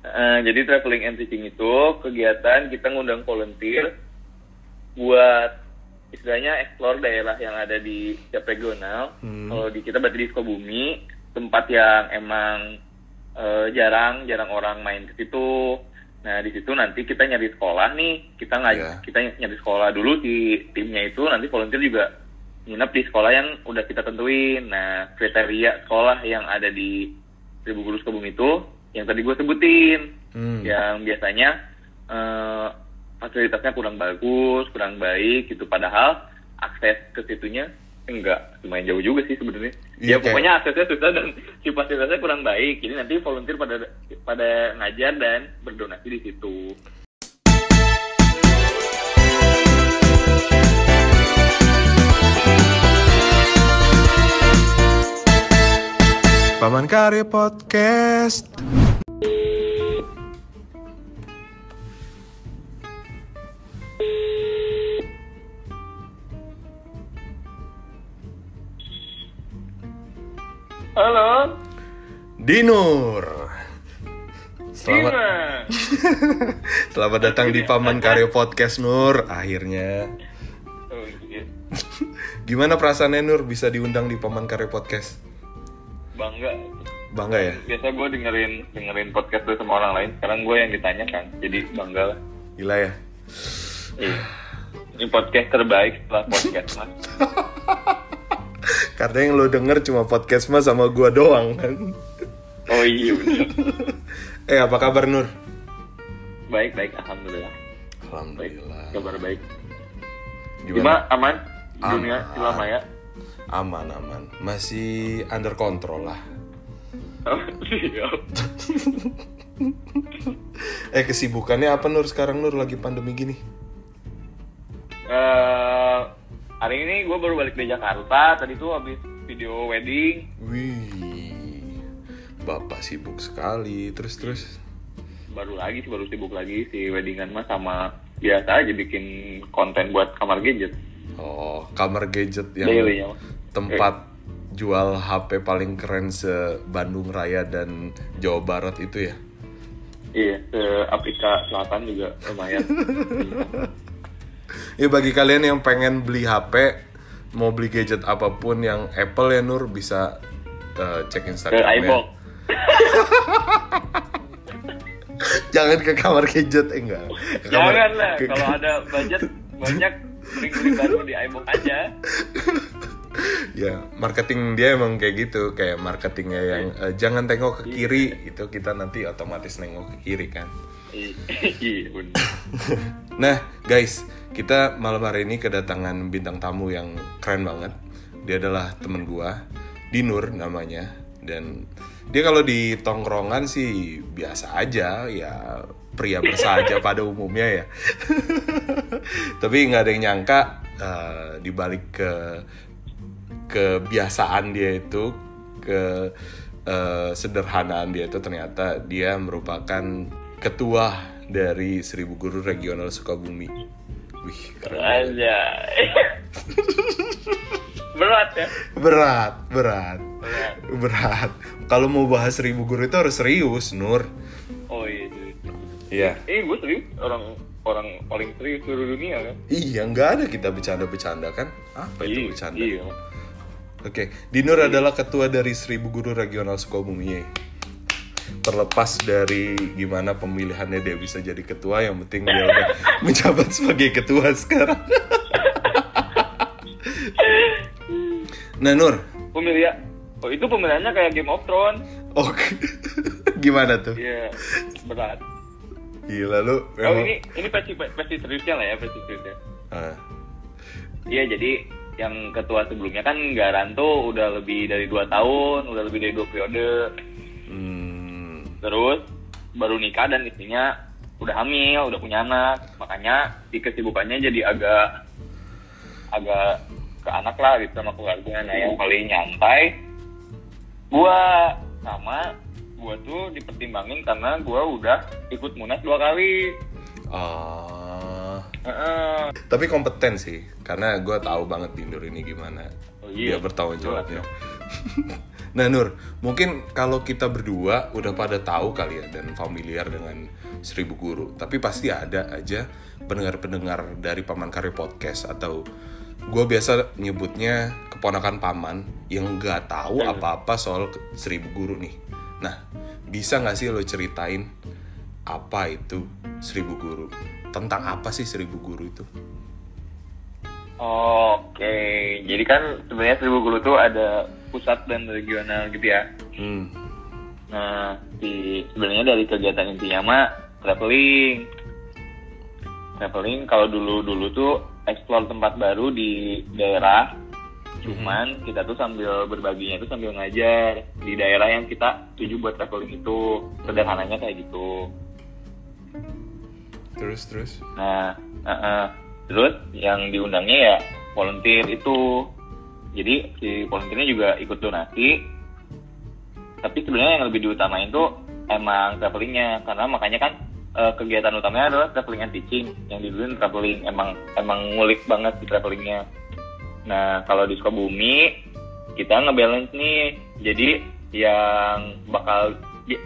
Eh, jadi traveling and teaching itu kegiatan kita ngundang volunteer buat istilahnya explore daerah yang ada di setiap regional. Hmm. Kalau di kita berarti di Sukabumi, tempat yang emang eh, jarang jarang orang main ke situ. Nah di situ nanti kita nyari sekolah nih, kita nggak Iya. kita nyari sekolah dulu di timnya itu nanti volunteer juga nginep di sekolah yang udah kita tentuin. Nah kriteria sekolah yang ada di Seribu Guru Sukabumi itu yang tadi gue sebutin Hmm. yang biasanya eh, fasilitasnya kurang bagus, kurang baik gitu. Padahal akses ke situnya enggak lumayan jauh juga sih sebenarnya. Iya, ya pokoknya aksesnya susah dan si fasilitasnya kurang baik. Jadi nanti volunteer pada pada ngajar dan berdonasi di situ. Paman Karya Podcast. Halo, Dinur. Selamat selamat datang di Paman Karya Podcast Nur. Akhirnya. Oh, iya. Gimana perasaannya Nur bisa diundang di Paman Karya Podcast? Bangga. Bangga ya? Biasa gue dengerin dengerin podcast tuh sama orang lain. Sekarang gue yang ditanyakan. Jadi bangga lah. Gila ya? Iya. Ini podcast terbaik setelah podcast mas. Karena yang lo denger cuma podcast mas sama gua doang kan. Oh iya bener. Eh apa kabar Nur? Baik baik alhamdulillah. Baik. Alhamdulillah. Kabar baik. Gimana? Gimana aman? Aman. Dunia Silamaya. Aman aman. Masih under control lah. Oh, siap. Eh kesibukannya apa Nur sekarang Nur lagi pandemi gini? Eh, hari ini gue baru balik dari Jakarta. Tadi tuh habis video wedding. Wih, bapak sibuk sekali. Terus terus. Baru lagi sih baru sibuk lagi si weddingan mas sama biasa aja bikin konten buat kamar gadget. Oh, kamar gadget yang Daily-nya. tempat jual HP paling keren se Bandung Raya dan Jawa Barat itu ya. Iya, ke Afrika Selatan juga lumayan. Ya bagi kalian yang pengen beli HP, mau beli gadget apa pun yang Apple ya Nur bisa eh, cek ke iBox. Jangan ke kamar gadget eh, enggak. Ke kamar- Jangan lah, ke- kalau ada budget banyak beli-beli baru di iBox aja. ya marketing dia emang kayak gitu kayak marketingnya yang eh, jangan tengok ke kiri itu kita nanti otomatis nengok ke kiri kan? Iya, nah guys kita malam hari ini kedatangan bintang tamu yang keren banget. Dia adalah temen gua Dinur namanya. Dan dia kalau di tongkrongan sih biasa aja ya pria bersahaja pada umumnya ya. Tapi nggak ada yang nyangka eh, dibalik ke kebiasaan dia itu ke eh, sederhanaan dia itu ternyata dia merupakan ketua dari Seribu Guru Regional Sukabumi. Wih, keren aja. Berat ya. Berat, berat, Berat. berat. Kalau mau bahas Seribu Guru itu harus serius, Nur. Oh iya. iya. Iya. Eh, gue serius orang orang paling serius seluruh dunia kan. Iya, nggak ada kita bercanda-bercanda kan? Apa itu Iya, bercanda? Iya. Oke, Dinur adalah ketua dari Seribu Guru Regional Sukabumi. Terlepas dari gimana pemilihannya dia bisa jadi ketua, yang penting dia udah menjabat sebagai ketua sekarang. nah Nur, Pemilihan. Oh itu pemilihannya kayak Game of Thrones. oke, gimana tuh? Iya. Berat. Gila lu, Oh ini ini versi versi seriusnya lah ya versi seriusnya. Ah, Iya jadi yang ketua sebelumnya kan Garanto udah lebih dari dua tahun, udah lebih dari dua periode. hmm, Terus baru nikah dan istrinya udah hamil, udah punya anak. Makanya di kesibukannya jadi agak agak ke anak lah gitu sama keluarga. Nah yang paling nyantai gua sama gua tuh dipertimbangin karena gua udah ikut munas dua kali. ah, Tapi kompeten sih, karena gue tahu banget Dinur ini gimana Oh, iya. dia bertanggung jawabnya. Nah Nur, mungkin kalau kita berdua udah pada tahu kali ya dan familiar dengan Seribu Guru, tapi pasti ada aja pendengar-pendengar dari Paman Karya Podcast atau gue biasa nyebutnya keponakan paman yang nggak tahu apa-apa soal Seribu Guru nih. Nah, bisa nggak sih lo ceritain apa itu Seribu Guru? Tentang apa sih Seribu Guru itu? Oke, jadi kan sebenarnya Seribu Guru tuh ada pusat dan regional gitu ya. Hmm, Nah, di sebenarnya dari kegiatan intinya mah traveling. Traveling kalau dulu-dulu tuh explore tempat baru di daerah. Cuman kita tuh sambil berbaginya itu sambil ngajar di daerah yang kita tuju buat traveling itu. Sederhananya kayak gitu. Terus terus. Nah, eh, eh. terus yang diundangnya ya volunteer itu. Jadi si volunteernya juga ikut donasi. Tapi sebenarnya yang lebih diutamain tuh emang travelingnya karena makanya kan eh, kegiatan utamanya adalah traveling and teaching. Yang diduluin traveling emang emang ngulik banget di travelingnya. Nah, kalau di Sukabumi kita ngebalance nih. Jadi yang bakal ya,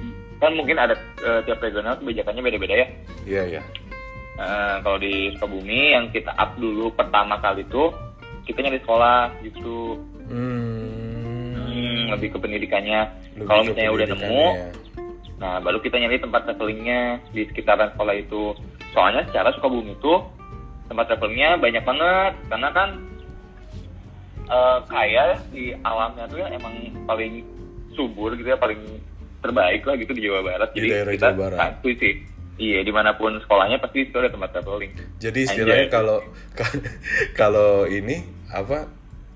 kan mungkin ada eh, tiap regional kebijakannya beda-beda ya. Iya ya. Nah, kalau di Sukabumi yang kita up dulu pertama kali tuh kita nyari sekolah gitu. Hmm. Hmm, lebih ke pendidikannya. Lebih Kalau misalnya udah nemu, pendidikannya. nah baru kita nyari tempat travelingnya di sekitaran sekolah itu. Soalnya secara Sukabumi itu tempat travelingnya banyak banget karena kan eh, kaya di alamnya tuh ya emang paling subur gitu ya paling terbaik lah gitu di Jawa Barat. Di Jadi daerah kita Jawa Barat. satu sih. Iya, di mana pun sekolahnya pasti itu ada tempat traveling. Jadi istilahnya kalau kalau ini apa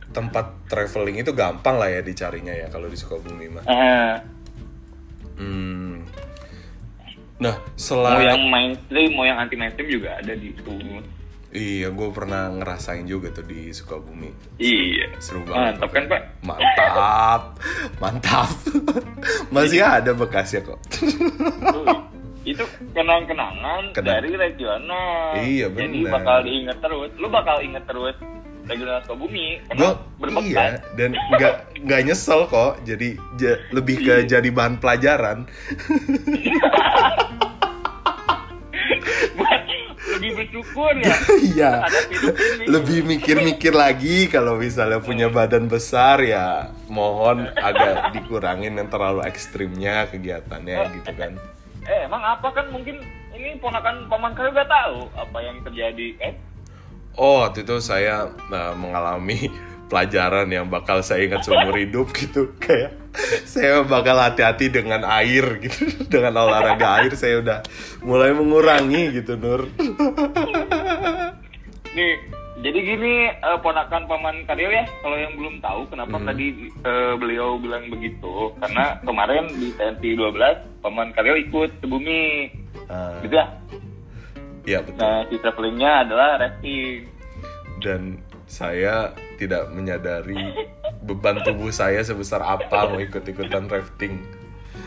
tempat traveling itu gampang lah ya dicarinya ya kalau di Sukabumi mah. Eh, Hmm. Nah, mau selain yang mainstream, mau yang anti mainstream juga ada di Sukabumi. iya, gue pernah ngerasain juga tuh di Sukabumi. Iya. Seru banget. Mantap kan, Pak? Mantap, mantap. Masih ada bekasnya kok. Itu kenang-kenangan Kenang. dari regional. Iya, Jadi bener. bakal diinget terus. Lu bakal inget terus regional Sukabumi. Gue iya dan nggak nggak nyesel kok. Jadi ja- lebih ke Iya. jadi bahan pelajaran. Lebih bersyukur ya. Iya. Lebih mikir-mikir lagi kalau misalnya punya badan besar ya mohon agak dikurangin yang terlalu ekstrimnya kegiatannya gitu kan. Eh, emang apa kan mungkin ini ponakan paman kalian udah tahu apa yang terjadi eh Oh, waktu itu saya uh, mengalami pelajaran yang bakal saya ingat seumur hidup gitu. Kayak saya bakal hati-hati dengan air gitu. Dengan olahraga air saya udah mulai mengurangi gitu, Nur. Nih, jadi gini eh, ponakan paman Karyo ya, kalau yang belum tahu kenapa tadi eh, beliau bilang begitu, karena kemarin di TNT 12 paman Karyo ikut ke bumi, Ah, gitu ya. Iya, betul. Nah, si travelingnya adalah rafting. Dan saya tidak menyadari beban tubuh saya sebesar apa mau ikut-ikutan rafting.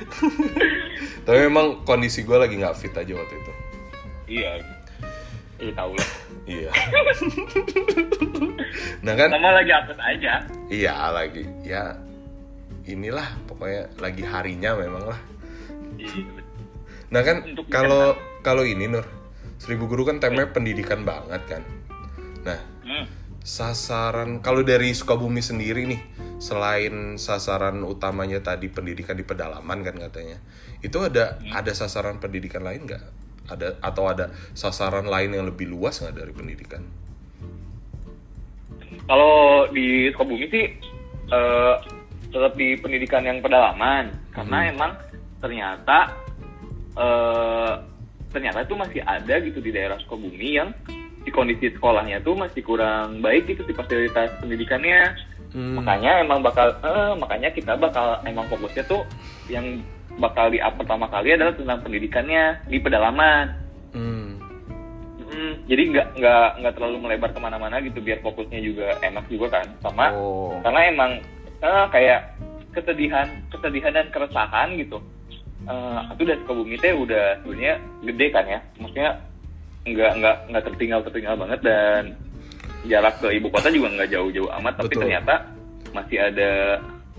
Tapi memang kondisi gue lagi nggak fit aja waktu itu. Iya. Iya tahu lah. Iya. nah kan Sama lagi apes aja. Iya lagi ya inilah pokoknya lagi harinya memang lah. Nah kan kalau kalau ini Nur Seribu Guru kan temanya pendidikan banget kan. Nah Hmm. sasaran kalau dari Sukabumi sendiri nih selain sasaran utamanya tadi pendidikan di pedalaman kan katanya itu ada ada sasaran pendidikan lain nggak ada atau ada sasaran lain yang lebih luas nggak dari pendidikan? Kalau di Sukabumi sih eh, tetap di pendidikan yang pedalaman karena emang ternyata eh, ternyata itu masih ada gitu di daerah Sukabumi yang di kondisi sekolahnya tuh masih kurang baik gitu di fasilitas pendidikannya Hmm. makanya emang bakal eh, makanya kita bakal emang fokusnya tuh yang bakal di up pertama kali adalah tentang pendidikannya di pedalaman Hmm. Mm, jadi nggak nggak nggak terlalu melebar ke mana-mana gitu biar fokusnya juga enak juga kan sama Oh. karena emang eh, kayak kesedihan kesedihan dan keresahan gitu eh itu dari Sukabumi teh udah sebenarnya gede kan ya maksudnya nggak nggak nggak tertinggal tertinggal banget dan jarak ke ibu kota juga nggak jauh-jauh amat tapi Betul. ternyata masih ada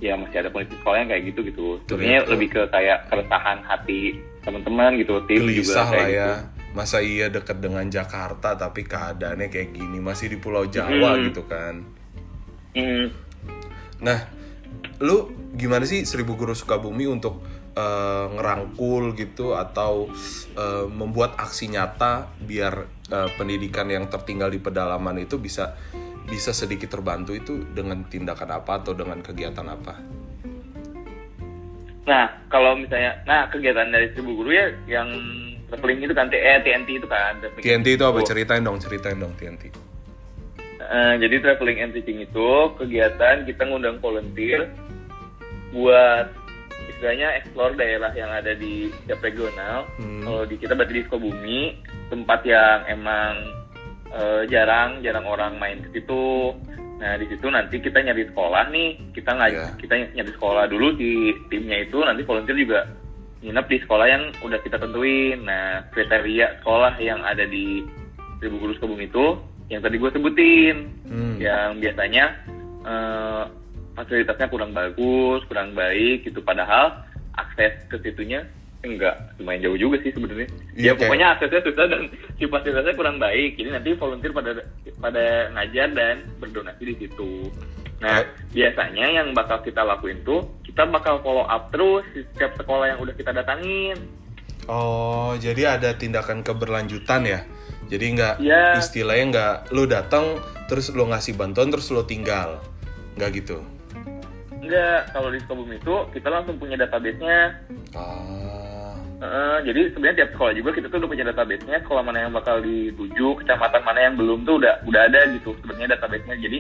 ya masih ada kondisi sekolah yang kayak gitu gitu. Sebenarnya lebih ke kayak keresahan hati teman-teman gitu tim juga gelisah kayak lah ya. Gitu masa iya deket dengan Jakarta tapi keadaannya kayak gini masih di Pulau Jawa Hmm. gitu kan. Hmm. nah lu gimana sih Seribu Guru Sukabumi untuk eh, ngerangkul gitu atau eh, membuat aksi nyata biar eh, pendidikan yang tertinggal di pedalaman itu bisa bisa sedikit terbantu itu dengan tindakan apa atau dengan kegiatan apa? Nah, kalau misalnya, nah kegiatan dari Seribu Guru ya yang traveling itu kan, eh, TNT itu kan. TNT itu apa? Ceritain dong, ceritain dong TNT. Eh, jadi traveling and teaching itu kegiatan kita ngundang volunteer buat istilahnya explore daerah yang ada di setiap regional. Hmm. Kalau di kita berarti di Sukabumi, tempat yang emang eh, jarang jarang orang main ke situ. Nah di situ nanti kita nyari sekolah nih, kita ngaj Iya. kita nyari sekolah dulu di timnya itu, nanti volunteer juga nginep di sekolah yang udah kita tentuin. Nah kriteria sekolah yang ada di Seribu Guru Sukabumi itu yang tadi gue sebutin Hmm. yang biasanya eh, fasilitasnya kurang bagus, kurang baik gitu. Padahal akses ke situnya enggak lumayan jauh juga sih sebenarnya. Iya, ya kayak- pokoknya aksesnya susah dan si fasilitasnya kurang baik. Jadi nanti volunteer pada pada ngajar dan berdonasi di situ. Nah, biasanya yang bakal kita lakuin tuh kita bakal follow up terus di setiap sekolah yang udah kita datangin. Oh, jadi ada tindakan keberlanjutan ya? Jadi nggak Iya. istilahnya nggak lu datang terus lu ngasih bantuan terus lu tinggal, nggak gitu? Enggak, kalau di Sukabumi itu kita langsung punya database-nya. Ah, Heeh, jadi sebenarnya tiap sekolah juga kita tuh udah punya database-nya sekolah mana yang bakal dirujuk, kecamatan mana yang belum tuh udah udah ada gitu sebenarnya database-nya. Jadi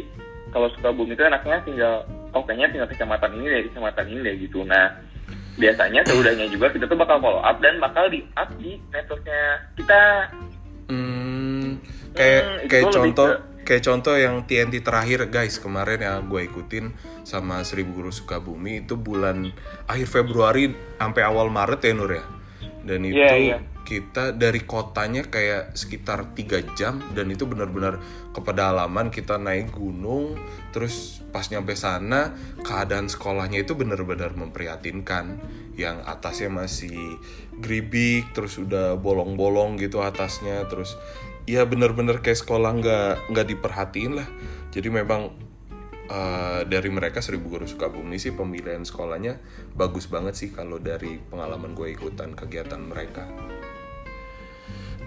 kalau Sukabumi itu enaknya tinggal oh kayaknya tinggal kecamatan ini deh, kecamatan ini deh gitu. Nah, biasanya seudahnya juga kita tuh bakal follow up dan bakal di up di medsosnya kita. hmm, kayak Hmm, kayak contoh ke- kayak contoh yang TNT terakhir guys kemarin yang gue ikutin sama Seribu Guru Sukabumi itu bulan akhir Februari sampai awal Maret ya Nur ya. Dan itu Iya, iya. kita dari kotanya kayak sekitar tiga jam dan itu benar-benar ke pedalaman kita naik gunung terus pas nyampe sana keadaan sekolahnya itu benar-benar memprihatinkan yang atasnya masih geribik terus udah bolong-bolong gitu atasnya terus ya benar-benar kayak sekolah nggak nggak diperhatiin lah jadi memang eh, dari mereka Seribu Guru Sukabumi sih pemilihan sekolahnya bagus banget sih kalau dari pengalaman gue ikutan kegiatan mereka.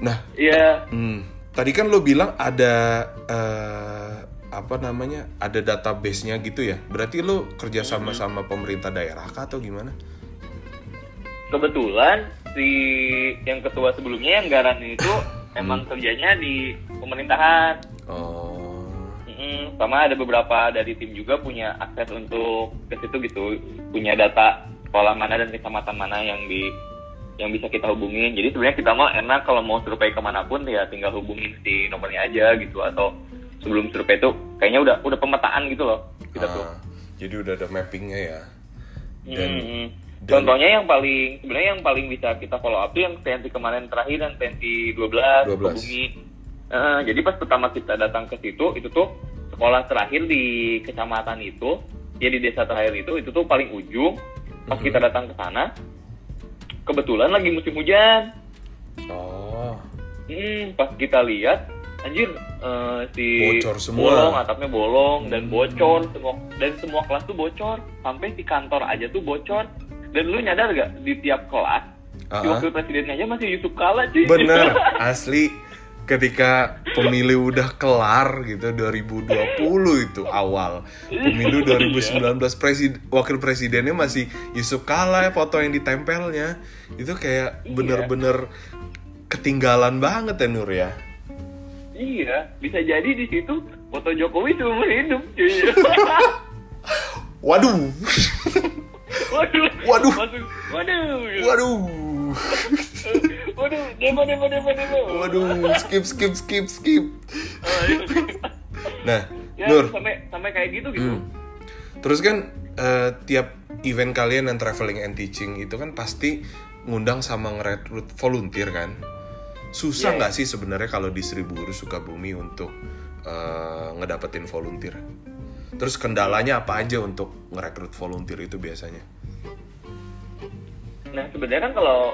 Nah, Iya, hmm, tadi kan lo bilang ada eh, apa namanya ada database-nya gitu ya. Berarti lo kerja sama sama pemerintah daerah kah atau gimana? kebetulan si yang ketua sebelumnya yang Garan itu emang kerjanya di pemerintahan. Oh, Sama ada beberapa dari tim juga punya akses untuk ke situ gitu, punya data sekolah mana dan kecamatan mana yang di yang bisa kita hubungin. Jadi sebenarnya kita mau enak kalau mau survei ke mana pun ya tinggal hubungin si nomornya aja gitu atau sebelum survei itu kayaknya udah udah pemetaan gitu loh kita tuh. ah, jadi udah ada mappingnya ya. Dan, Mm-mm. dan- Contohnya yang paling sebenarnya yang paling bisa kita follow up tuh yang TNT kemarin terakhir dan TNT 12, 12. Sukabumi. Eh, jadi pas pertama kita datang ke situ itu tuh sekolah terakhir di kecamatan itu, ya di desa terakhir itu itu tuh paling ujung. Pas Mhm. kita datang ke sana, kebetulan lagi musim hujan. oh, Hmm, pas kita lihat, anjir eh, si Bocor semua. bolong atapnya bolong dan bocor semua dan semua kelas tuh bocor sampai di kantor aja tuh bocor. Dan lu nyadar gak di tiap kelas si Ah-ah. wakil presidennya aja masih Yusuf Kala cuy. bener asli. Ketika pemilu udah kelar gitu 2020 itu awal pemilu 2019 presiden wakil presidennya masih Yusuf Kala foto yang ditempelnya itu kayak Iya. bener-bener ketinggalan banget ya Nur ya iya, bisa jadi di situ foto Jokowi seumur hidup cuy. waduh waduh. Waduh. Waduh. waduh Waduh, demo demo demo demo. waduh skip skip skip skip nah ya, Nur sampai sampai kayak gitu gitu. Hmm. Terus kan eh, tiap event kalian yang traveling and teaching itu kan pasti ngundang sama ngerekrut volunteer kan. Susah Iya. nggak sih sebenarnya kalau di Seribu Guru Sukabumi untuk eh, ngedapetin volunteer? Terus kendalanya apa aja untuk ngerekrut volunteer itu biasanya? Nah sebenarnya kan kalau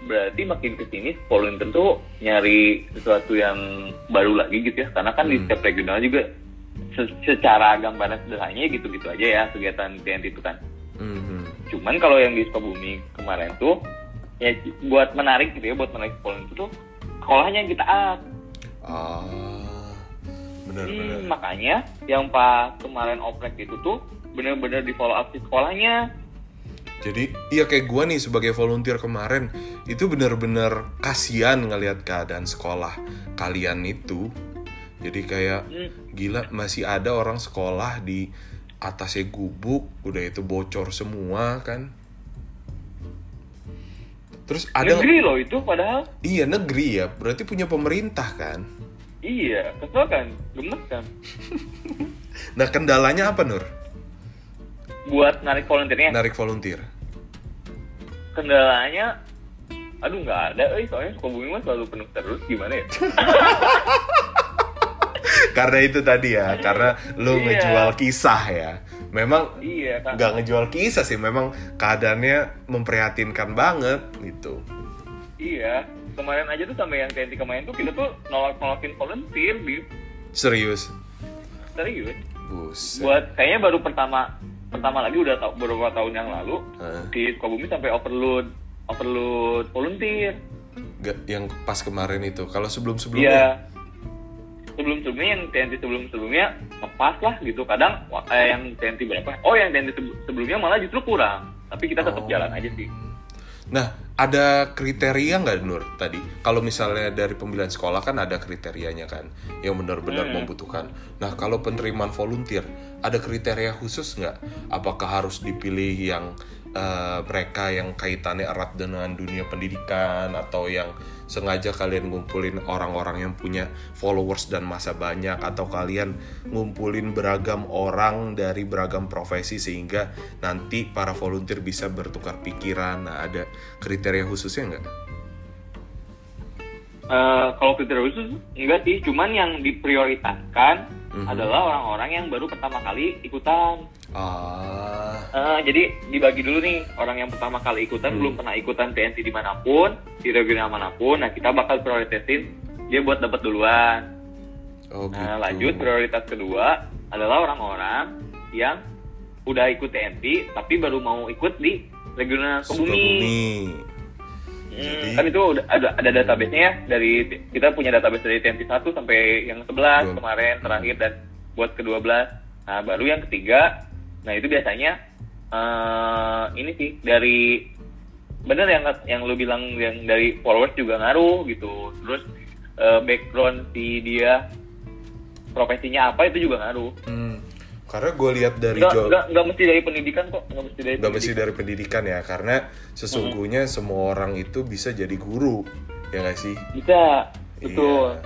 berarti makin ke sini volunteer tuh nyari sesuatu yang baru lagi gitu ya karena kan di Hmm. setiap regional juga se- secara gambaran sederhananya gitu-gitu aja ya kegiatan TNT itu kan Mhm. cuman kalau yang di Sukabumi kemarin tuh ya buat menarik gitu ya buat menarik volunteer tuh sekolahnya yang kita up Ah, benar Hmm, benar. makanya yang pas kemarin oprek itu tuh bener-bener di follow up di sekolahnya Jadi iya kayak gua nih sebagai volunteer kemarin itu bener-bener kasihan ngelihat keadaan sekolah kalian itu. Jadi kayak Hmm. gila masih ada orang sekolah di atasnya gubuk, udah itu bocor semua kan. Terus ada negeri loh itu padahal iya negeri ya, berarti punya pemerintah kan. iya kesel kan gemes kan Nah kendalanya apa Nur? Buat narik volunteernya Narik volunteer. kendalanya aduh nggak ada eh soalnya Sukabumi mah selalu penuh terus gimana ya karena itu tadi ya, karena lu Iya. ngejual kisah ya. Memang iya nggak ngejual kisah sih, memang keadaannya memprihatinkan banget gitu. iya kemarin aja tuh sampai yang TNT kemarin tuh kita tuh nolak nolakin volunteer di Serius. serius Buset. buat kayaknya baru pertama pertama lagi udah tau, beberapa tahun yang lalu Hah? di Sukabumi sampai overload overload volunteer Nggak- yang pas kemarin itu. Kalau Iya. sebelum-sebelumnya sebelum-sebelumnya yang TNT sebelum-sebelumnya ngepas lah gitu kadang eh, yang TNT berapa oh yang TNT sebe- sebelumnya malah justru kurang tapi kita tetap Oh. jalan aja sih Nah, ada kriteria nggak Nur tadi? Kalau misalnya dari pemilihan sekolah kan ada kriterianya kan, yang benar-benar Hmm. membutuhkan. Nah, kalau penerimaan volunteer, ada kriteria khusus nggak? Apakah harus dipilih yang eh, mereka yang kaitannya erat dengan dunia pendidikan atau yang sengaja kalian ngumpulin orang-orang yang punya followers dan masa banyak atau kalian ngumpulin beragam orang dari beragam profesi sehingga nanti para volunteer bisa bertukar pikiran. Nah, ada kriteria khususnya nggak? Eh, kalau kriteria khusus enggak sih cuman yang diprioritaskan Mhm. adalah orang-orang yang baru pertama kali ikutan Ah, Eh, jadi dibagi dulu nih orang yang pertama kali ikutan Hmm. belum pernah ikutan TNT di mana pun di regional mana pun nah kita bakal prioritasin dia buat dapat duluan oh gitu. Nah, lanjut prioritas kedua adalah orang-orang yang udah ikut TNT tapi baru mau ikut di regional Sukabumi. Sukabumi. Hmm, Jadi- kan itu udah ada ada database-nya ya dari kita punya database dari TNT 1 sampai yang 11 Belum. kemarin terakhir dan buat ke-12. Nah, baru yang ketiga. Nah, itu biasanya eh ini sih dari bener yang yang lu bilang yang dari followers juga ngaruh gitu. Terus eh, background si dia profesinya apa itu juga ngaruh. Hmm. Karena gue lihat dari Enggak, Jawa- enggak, enggak mesti dari pendidikan kok, enggak mesti dari nggak mesti pendidikan. dari pendidikan ya karena sesungguhnya semua orang itu bisa jadi guru ya nggak sih Bisa, betul. Iya.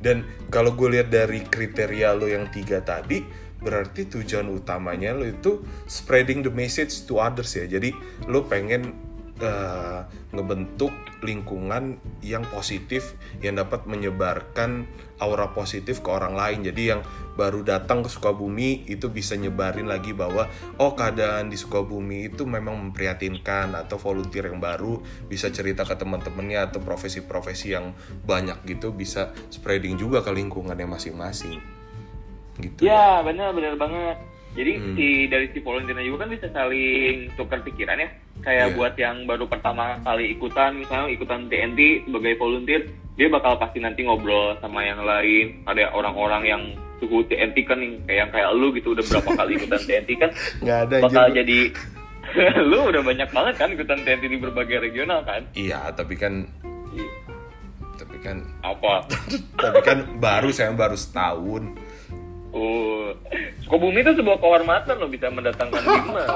dan kalau gue lihat dari kriteria lo yang tiga tadi berarti tujuan utamanya lo itu spreading the message to others ya. Jadi lo pengen eh, ngebentuk lingkungan yang positif yang dapat menyebarkan aura positif ke orang lain. Jadi yang baru datang ke Sukabumi itu bisa nyebarin lagi bahwa oh keadaan di Sukabumi itu memang memprihatinkan atau volunteer yang baru bisa cerita ke teman-temannya atau profesi-profesi yang banyak gitu bisa spreading juga ke lingkungannya masing-masing gitu Ya, benar benar banget. Jadi Hmm. si dari si volunteernya juga kan bisa saling tukar pikiran ya. Kayak Iya. buat yang baru pertama kali ikutan, misalnya ikutan TNT sebagai volunteer, dia bakal pasti nanti ngobrol sama yang lain. Ada orang-orang yang suhu TNT kan yang kayak yang kayak lu gitu udah berapa kali ikutan TNT kan nggak ada bakal anjir. jadi lu udah banyak banget kan ikutan TNT di berbagai regional kan? iya tapi kan tapi kan Apa? tapi kan baru saya baru setahun Oh, Sukabumi itu sebuah kehormatan lo bisa mendatangkan Bima.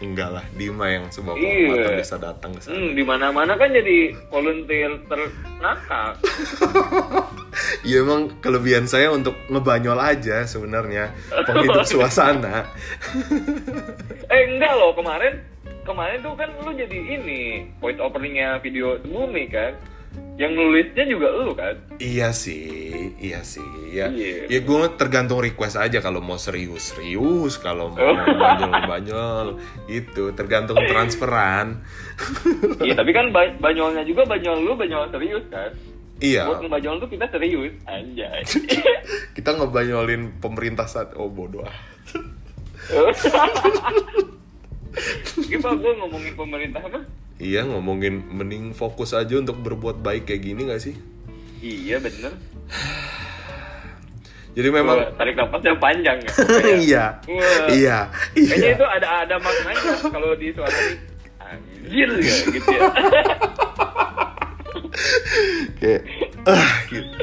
enggak lah Dima yang sebuah Iya. kehormatan bisa datang ke sana Hmm, di mana-mana kan jadi volunteer ternakal. Ya emang kelebihan saya untuk ngebanyol aja sebenarnya penghidup suasana. Eh enggak loh kemarin kemarin tuh kan lu jadi ini voice openingnya video sebelumnya kan. Yang nulisnya juga lu kan Iya sih, iya sih. Ya, Iya. ya gue tergantung request aja kalau mau serius serius, kalau mau banyol banyol itu tergantung transferan. iya tapi kan ba- banyolnya juga banyol lu banyol serius kan Iya, buat ngebanyol tuh kita serius anjay kita ngebanyolin pemerintah saat oh bodoh. ah. Gimana gue ngomongin pemerintah apa? Iya ngomongin mending fokus aja untuk berbuat baik kayak gini gak sih? Iya bener. Jadi memang Gua tarik nafas yang panjang ya. iya, Wah. iya, Kayaknya iya. itu ada ada maknanya kalau di suara ini. Anjir ya gitu ya. kayak ah gitu.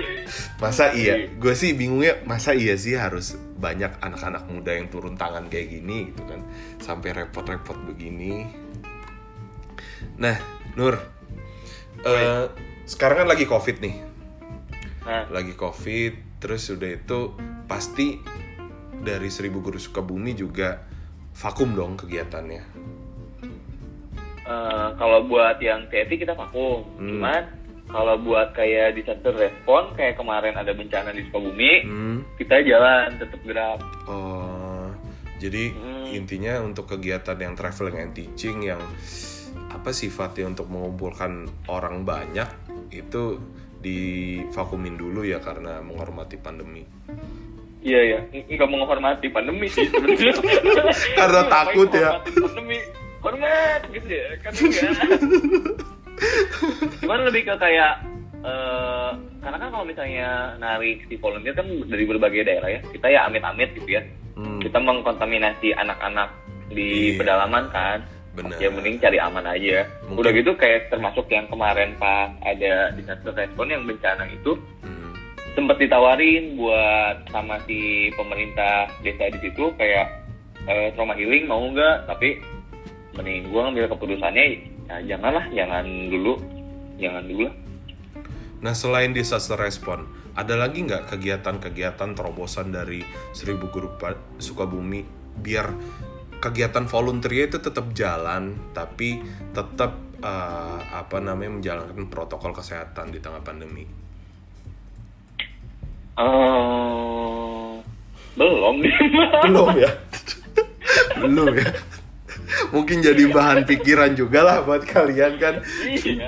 masa iya gue sih bingungnya masa iya sih harus banyak anak-anak muda yang turun tangan kayak gini gitu kan sampai repot-repot begini nah Nur eh, sekarang kan lagi covid nih Nah, lagi covid terus udah itu pasti dari Seribu Guru Sukabumi juga vakum dong kegiatannya eh, kalau buat yang TNT kita vakum. Hmm. Cuman kalau buat kayak disaster respon kayak kemarin ada bencana di Sukabumi, hmm. kita jalan tetap gerak. Oh, jadi Hmm. intinya untuk kegiatan yang traveling and teaching yang apa sifatnya untuk mengumpulkan orang banyak itu divakumin dulu ya karena menghormati pandemi. Iya ya, nggak menghormati pandemi sih sebenarnya. Karena takut ya. Pandemi, hormat gitu ya, kan enggak. Cuman lebih ke kayak eh karena kan kalau misalnya narik si volunteer kan dari berbagai daerah ya, kita ya amit-amit gitu ya. Hmm, Kita mengkontaminasi anak-anak di Iya. pedalaman kan. Benar. Ya mending cari aman aja. Mungkin- Udah gitu kayak termasuk yang kemarin pas ada disaster respon yang bencana itu Hmm, sempat ditawarin buat sama si pemerintah desa di situ kayak eh, trauma healing mau nggak tapi mending gua ngambil keputusannya ya janganlah jangan dulu jangan dulu lah Nah selain disaster respon, ada lagi nggak kegiatan-kegiatan terobosan dari Seribu Guru Pa- Sukabumi biar kegiatan volunteer itu tetap jalan, tapi tetap eh, apa namanya menjalankan protokol kesehatan di tengah pandemi. Eh, belum Belum ya? Belum ya? Mungkin jadi bahan pikiran juga lah buat kalian kan. iya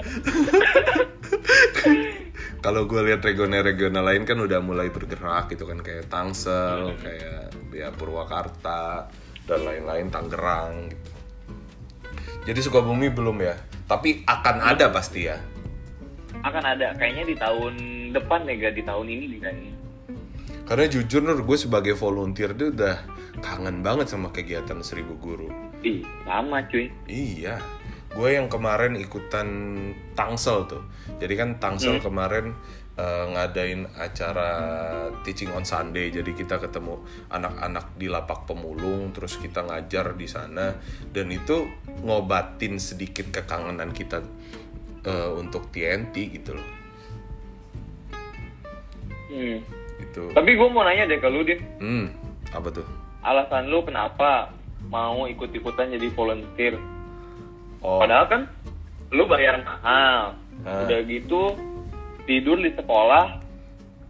Kalau gue lihat regional-regional lain kan udah mulai bergerak gitu kan kayak Tangsel, kayak ya Purwakarta dan lain-lain Tangerang gitu. Jadi Sukabumi belum ya, tapi akan ada pasti ya. akan ada kayaknya di tahun depan ya gak di tahun ini kan Karena jujur Nur, gue sebagai volunteer tuh udah kangen banget sama kegiatan Seribu Guru. ih sama cuy Iya, gue yang kemarin ikutan Tangsel tuh. Jadi kan Tangsel kemarin eh, ngadain acara teaching on Sunday. Jadi kita ketemu anak-anak di lapak pemulung, terus kita ngajar di sana. Dan itu ngobatin sedikit kekangenan kita eh, untuk TNT gitu loh. hmm. Gitu. tapi gue mau nanya deh ke lu deh Hmm, apa tuh? alasan lu kenapa mau ikut-ikutan jadi volunteer Oh, Padahal kan lu bayar mahal. Ah. Udah gitu tidur di sekolah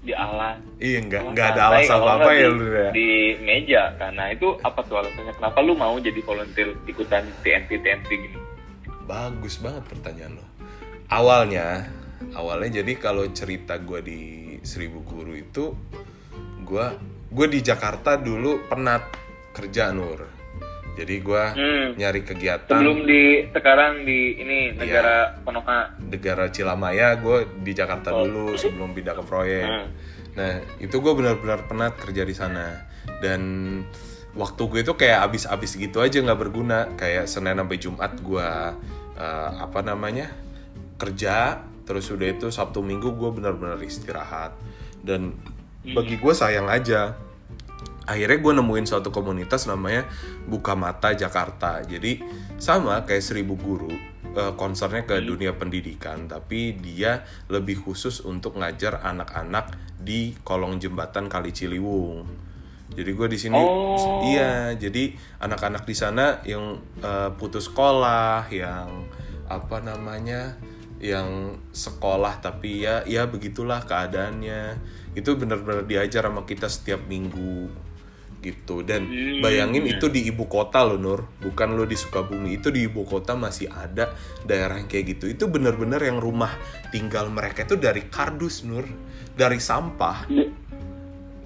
di alas. iya nggak nggak ada alasan apa-apa nggak ya lu ya. Di meja karena itu apa tuh alasannya? Kenapa lu mau jadi volunteer ikutan TNT TNT gini? Bagus banget pertanyaan lo. Awalnya, awalnya jadi kalau cerita gue di Seribu Guru itu, gue gue di Jakarta dulu penat kerja Nur. Jadi gue Hmm. nyari kegiatan Sebelum di sekarang di ini Iya. negara Ponoka. negara Cilamaya, gue di Jakarta Oh. dulu sebelum pindah ke proyek. Hmm. Nah itu gue benar-benar penat kerja di sana dan waktu gue itu kayak abis-abis gitu aja nggak berguna. Kayak Senin sampai Jumat gue eh, apa namanya kerja, terus udah itu Sabtu Minggu gue benar-benar istirahat dan bagi gue sayang aja. Akhirnya gue nemuin suatu komunitas namanya Buka Mata Jakarta. Jadi sama kayak seribu guru, eh, konsernya ke dunia pendidikan, tapi dia lebih khusus untuk ngajar anak-anak di kolong jembatan Kali Ciliwung. Jadi gue di sini, Oh. iya. Jadi anak-anak di sana yang eh, putus sekolah, yang apa namanya, yang sekolah tapi ya ya begitulah keadaannya itu benar-benar diajar sama kita setiap minggu gitu. Dan Hmm. bayangin itu di ibu kota loh Nur. Bukan lo di Sukabumi. Itu di ibu kota masih ada daerah yang kayak gitu. Itu benar-benar yang rumah tinggal mereka itu dari kardus Nur. Dari sampah.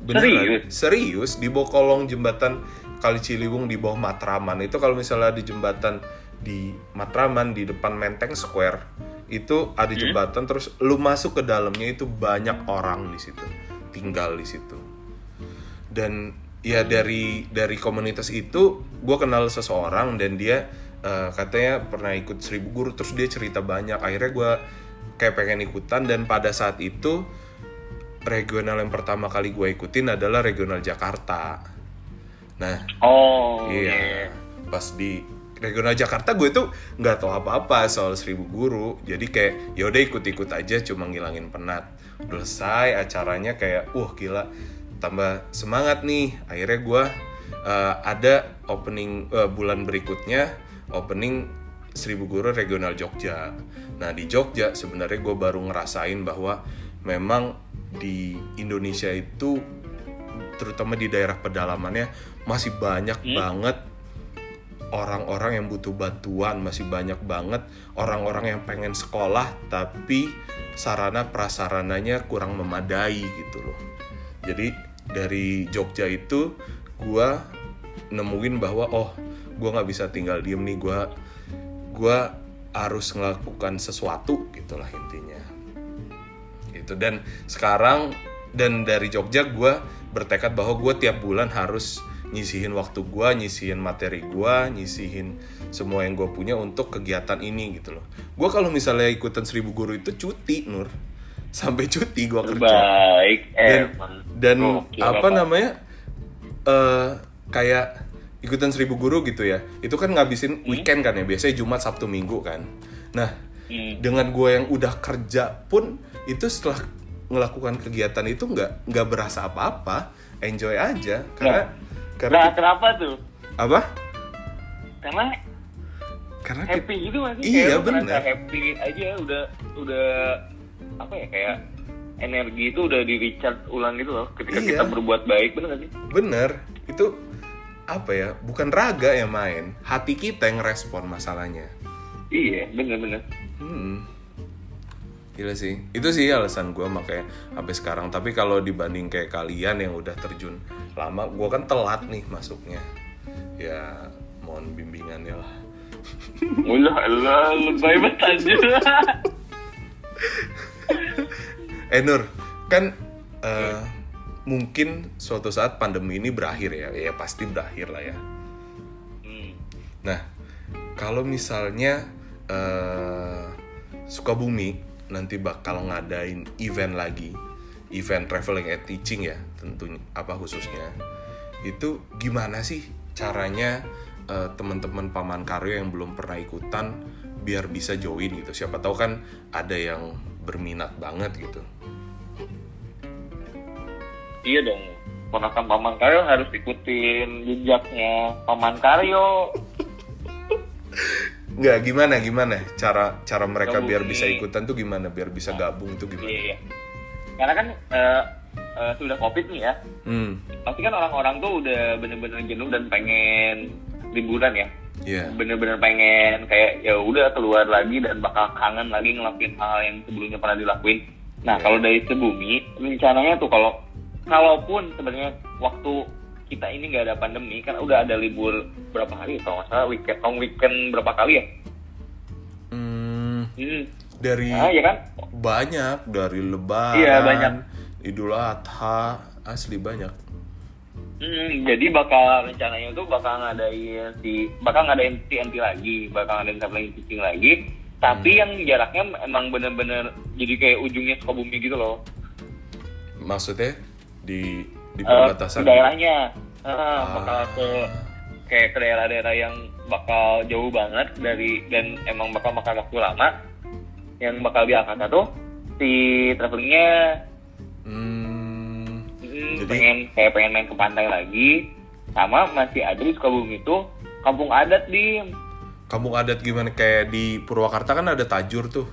Beneran. Serius? serius. Di bawah kolong jembatan Kali Ciliwung di bawah Matraman. Itu kalau misalnya di jembatan di Matraman di depan Menteng Square itu ada Hmm? jembatan terus lu masuk ke dalamnya itu banyak orang di situ. Tinggal di situ. Dan ya dari dari komunitas itu gue kenal seseorang dan dia eh, katanya pernah ikut seribu guru terus dia cerita banyak. Akhirnya gue kayak pengen ikutan dan pada saat itu regional yang pertama kali gue ikutin adalah regional Jakarta. Nah Oh, iya. pas di regional Jakarta gue tuh nggak tahu apa-apa soal seribu guru. Jadi kayak yaudah ikut-ikut aja cuma ngilangin penat. Selesai acaranya kayak wah gila tambah semangat nih. Akhirnya gue eh, ada opening eh, bulan berikutnya opening seribu guru regional Jogja. Nah di Jogja sebenarnya gue baru ngerasain bahwa memang di Indonesia itu terutama di daerah pedalamannya masih banyak banget orang-orang yang butuh bantuan masih banyak banget orang-orang yang pengen sekolah tapi sarana prasarananya kurang memadai gitu loh. Jadi dari Jogja itu gua nemuin bahwa oh gua nggak bisa tinggal diem nih gua gua harus melakukan sesuatu gitulah intinya. Gitu dan sekarang dan dari Jogja gue bertekad bahwa gue tiap bulan harus nyisihin waktu gue nyisihin materi gue nyisihin semua yang gue punya untuk kegiatan ini gitu loh. Gue kalau misalnya ikutan seribu guru itu cuti nur sampai cuti gue kerja Baik, dan emang. dan Gokil, apa Bapak. namanya eh kayak ikutan seribu guru gitu ya itu kan ngabisin weekend kan ya biasanya Jumat Sabtu Minggu kan nah Hmm. dengan gue yang udah kerja pun itu setelah melakukan kegiatan itu nggak nggak berasa apa-apa enjoy aja karena karena Nah, kenapa tuh? apa Karena karena happy gitu masih Iya, bener. happy aja udah udah apa ya kayak energi itu udah di recharge ulang gitu loh ketika Iya. kita berbuat baik bener gak sih? bener itu apa ya bukan raga yang main hati kita yang respon masalahnya Iya, bener-bener. Hmm. Gila sih. Itu sih alasan gue makanya sampai sekarang. Tapi kalau dibanding kayak kalian yang udah terjun lama, gue kan telat nih masuknya. Ya mohon bimbingannya lah. Ulah, lebay banget anjir. Eh Nur, kan eh, mungkin suatu saat pandemi ini berakhir ya. Ya pasti berakhir lah ya. Hmm. Nah, kalau misalnya eh, Sukabumi nanti bakal ngadain event lagi, event traveling and teaching ya, tentunya apa khususnya. Itu gimana sih caranya eh, teman-teman paman karyo yang belum pernah ikutan biar bisa join gitu. Siapa tahu kan ada yang berminat banget gitu. Iya dong. Ponakan Paman Karyo harus ikutin jejaknya Paman Karyo. Nggak gimana gimana cara cara mereka Gabung biar bisa ikutan tuh gimana biar bisa gabung itu gimana? Iya, iya. Karena kan eh, eh, sudah covid nih ya. Hmm, Pasti kan orang-orang tuh udah bener-bener jenuh dan pengen liburan ya. Iya. Bener-bener pengen kayak ya udah keluar lagi dan bakal kangen lagi ngelakuin hal yang sebelumnya pernah dilakuin. Nah Iya. kalau dari sebumi rencananya tuh kalau kalaupun sebenarnya waktu kita ini nggak ada pandemi kan udah ada libur berapa hari kalau nggak salah weekend long weekend berapa kali ya? Hmm, Hmm. dari Ah ya kan? banyak dari lebaran Iya, banyak. idul adha asli banyak Hmm, jadi bakal rencananya tuh bakal ngadain si bakal ngadain TNT lagi, bakal ngadain traveling teaching lagi. Tapi yang jaraknya emang bener-bener jadi kayak ujungnya Sukabumi gitu loh. maksudnya di di Eh, perbatasan di daerahnya. Ah, Ah. bakal ke kayak ke daerah-daerah yang bakal jauh banget dari dan emang bakal makan waktu lama. Yang bakal diangkat tuh si travelingnya Hmm, hmm, Jadi- pengen kayak pengen main ke pantai lagi. Sama masih ada di Sukabumi itu kampung adat di kampung adat gimana kayak di Purwakarta kan ada tajur tuh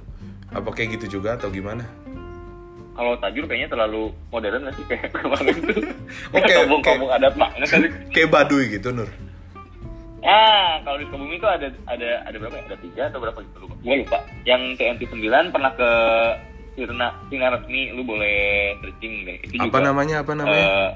Apa kayak gitu juga atau gimana? Kalau tajur kayaknya terlalu modern nggak sih kayak kemarin tuh. Oke, Kayak kampung-kampung adat banget tadi. Kayak Baduy gitu Nur. Ah, kalau di Sukabumi itu ada ada ada berapa ya? Ada tiga atau berapa gitu lupa. Gue lupa. Yang TNT 9 pernah ke Sirna Sinar Resmi, lu boleh searching deh. Itu Apa juga, namanya? Apa namanya? eh,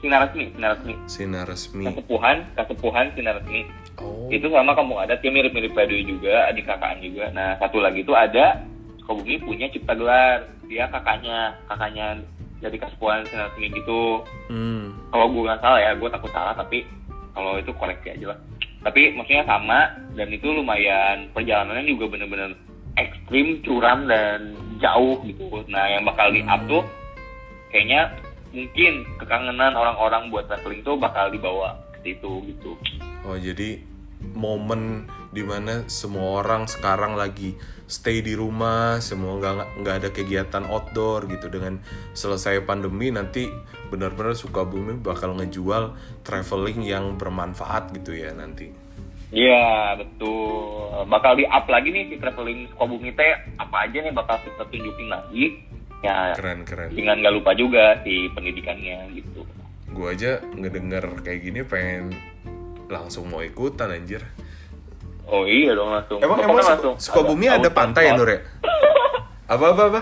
Sinar Resmi, Sinar Resmi. Sinar resmi. Kasepuhan, Kasepuhan Sinar Resmi. Oh. Itu sama kampung adat, dia mirip-mirip Baduy juga, adik kakaan juga. Nah, satu lagi itu ada Sukabumi punya Cipta Gelar. Dia kakaknya, kakaknya dari Kasepuhan Sinar Resmi gitu. Hmm. kalau gue nggak salah ya gue takut salah tapi kalau itu koreksi aja lah tapi maksudnya sama dan itu lumayan perjalanannya juga bener-bener ekstrim curam dan jauh gitu. Nah yang bakal di up tuh kayaknya mungkin kekangenan orang-orang buat traveling tuh bakal dibawa ke situ gitu. Oh jadi momen di mana semua orang sekarang lagi stay di rumah, semua nggak nggak ada kegiatan outdoor gitu. Dengan selesai pandemi nanti benar-benar Sukabumi bakal ngejual traveling yang bermanfaat gitu ya nanti. Iya betul bakal di up lagi nih si traveling Sukabumi teh apa aja nih bakal kita tunjukin lagi ya Keren keren. dengan nggak lupa juga si pendidikannya gitu Gua aja ngedenger kayak gini pengen langsung mau ikutan anjir. Oh iya dong langsung. Emang Pokoknya emang langsung Suk- Sukabumi ada auto pantai ya. Nur ya? Apa apa apa?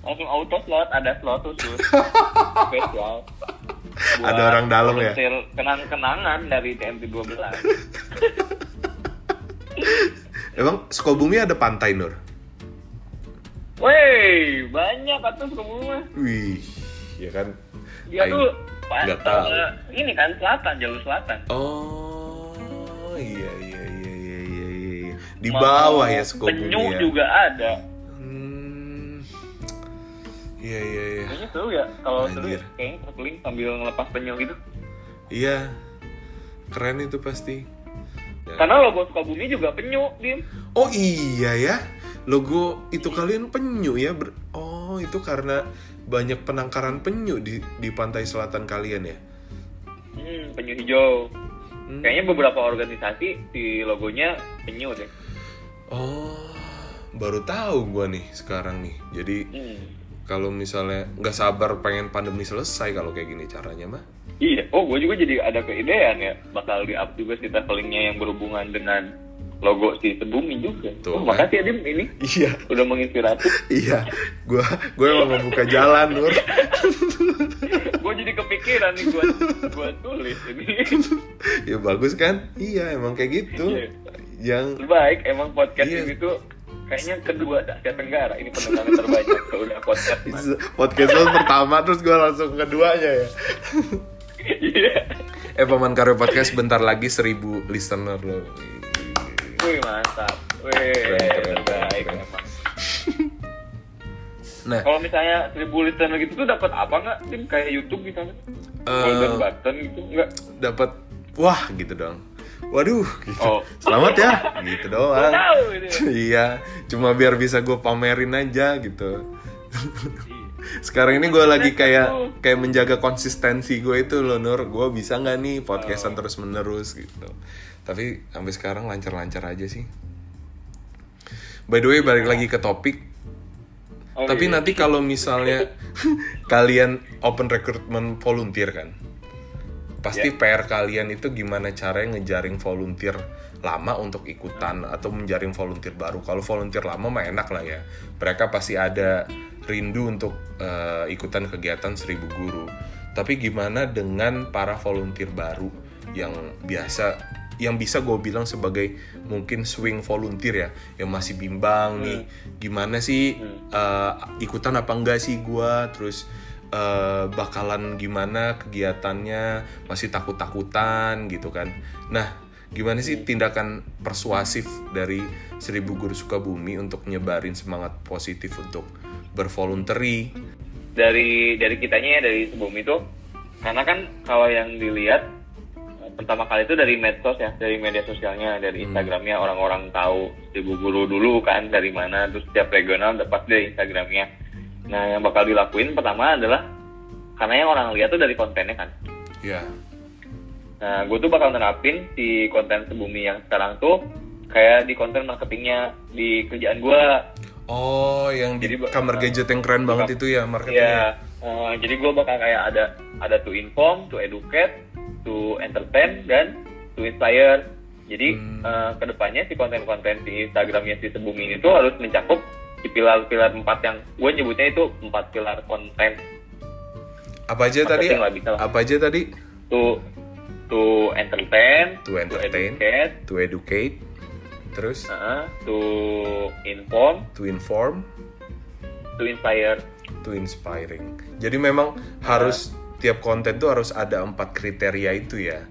Langsung auto slot, ada slot khusus spesial. Buat Ada orang dalam ya? Kenang-kenangan dari TMP 12. Emang Sukabumi ada pantai Nur? Wey, banyak atuh Sukabumi. Wih, ya kan? Dia Aing tuh nggak tahu. eh, ini kan selatan, jalur selatan. Oh iya iya iya iya iya iya. Di bawah ya Sukabumi Penyu ya. juga ada. Hmm. Iya iya iya. Kayaknya seru ya. Kalau seru ya, kayaknya traveling sambil ngelepas penyu gitu. Iya. Keren itu pasti. Ya. Karena logo Sukabumi juga penyu, Dim. Oh iya ya. Logo itu kalian penyu ya. Ber- oh itu karena banyak penangkaran penyu di di pantai selatan kalian ya. Hmm, penyu hijau. Hmm. Kayaknya beberapa organisasi di logonya penyu deh. Oh baru tahu gua nih sekarang nih. Jadi Hmm. kalau misalnya nggak sabar pengen pandemi selesai kalau kayak gini caranya mah Iya, oh gue juga jadi ada keidean ya bakal di up juga si travelingnya yang berhubungan dengan logo si Sebumi juga. Tuh, oh, kan? makasih ya Dim ini iya udah menginspirasi. iya gua gue emang membuka jalan nur gue jadi kepikiran nih gue gue tulis ini. ya bagus kan iya emang kayak gitu Iya. yang Baik, emang podcast Iya. ini tuh kayaknya kedua Asia Tenggara ini pendengarnya terbanyak kalau udah podcast. Mas. podcast lo pertama terus gue langsung keduanya ya. Eh paman karya podcast bentar lagi seribu listener lo Wih mantap. Wih, Keren, keren, keren. emang. nah Kalau misalnya seribu listener gitu tuh dapat apa nggak? Tim kayak YouTube misalnya? Eh, Golden button gitu nggak? dapat wah gitu dong waduh gitu Oh. selamat ya gitu doang tahu iya cuma biar bisa gue pamerin aja gitu sekarang ini gue lagi kayak kayak menjaga konsistensi gue itu loh Nur gue bisa nggak nih podcastan terus menerus gitu. Tapi sampai sekarang lancar-lancar aja sih. By the way balik lagi ke topik. Oh, tapi iya. nanti kalau misalnya kalian open recruitment volunteer kan pasti PR kalian itu gimana caranya ngejaring volunteer lama untuk ikutan atau menjaring volunteer baru. Kalau volunteer lama mah enak lah ya. Mereka pasti ada rindu untuk eh, ikutan kegiatan seribu guru. Tapi gimana dengan para volunteer baru yang biasa yang bisa gue bilang sebagai mungkin swing volunteer ya yang masih bimbang nih. Gimana sih eh, ikutan apa enggak sih gue terus eh, bakalan gimana kegiatannya? Masih takut-takutan gitu kan. Nah gimana sih tindakan persuasif dari Seribu Guru Sukabumi untuk nyebarin semangat positif untuk bervolunteri dari dari kitanya ya dari sebelum itu. Karena kan kalau yang dilihat eh, pertama kali itu dari medsos ya dari media sosialnya dari Instagramnya. Orang-orang tahu ibu guru dulu kan dari mana terus setiap regional dapat dari Instagramnya. Nah yang bakal dilakuin pertama adalah karena yang orang lihat tuh dari kontennya kan. Ya. Nah, gue tuh bakal nerapin si konten sebumi yang sekarang tuh kayak di konten marketingnya di kerjaan gue Oh, yang di Jadi, kamar uh, gadget yang keren banget itu ya ya marketingnya. eh, jadi gue bakal kayak ada ada to inform to educate to entertain dan to inspire jadi Hmm. eh, ke depannya si konten-konten di Instagramnya si Sebumi ini tuh harus mencakup si pilar-pilar empat yang gue nyebutnya itu empat pilar konten Apa aja tadi? Marketing lah, bisa lah. Apa aja tadi? to to entertain To entertain. educate To educate. Terus eh, to inform to inform, to inspire to inspiring. Jadi memang harus tiap konten tuh harus ada empat kriteria itu ya.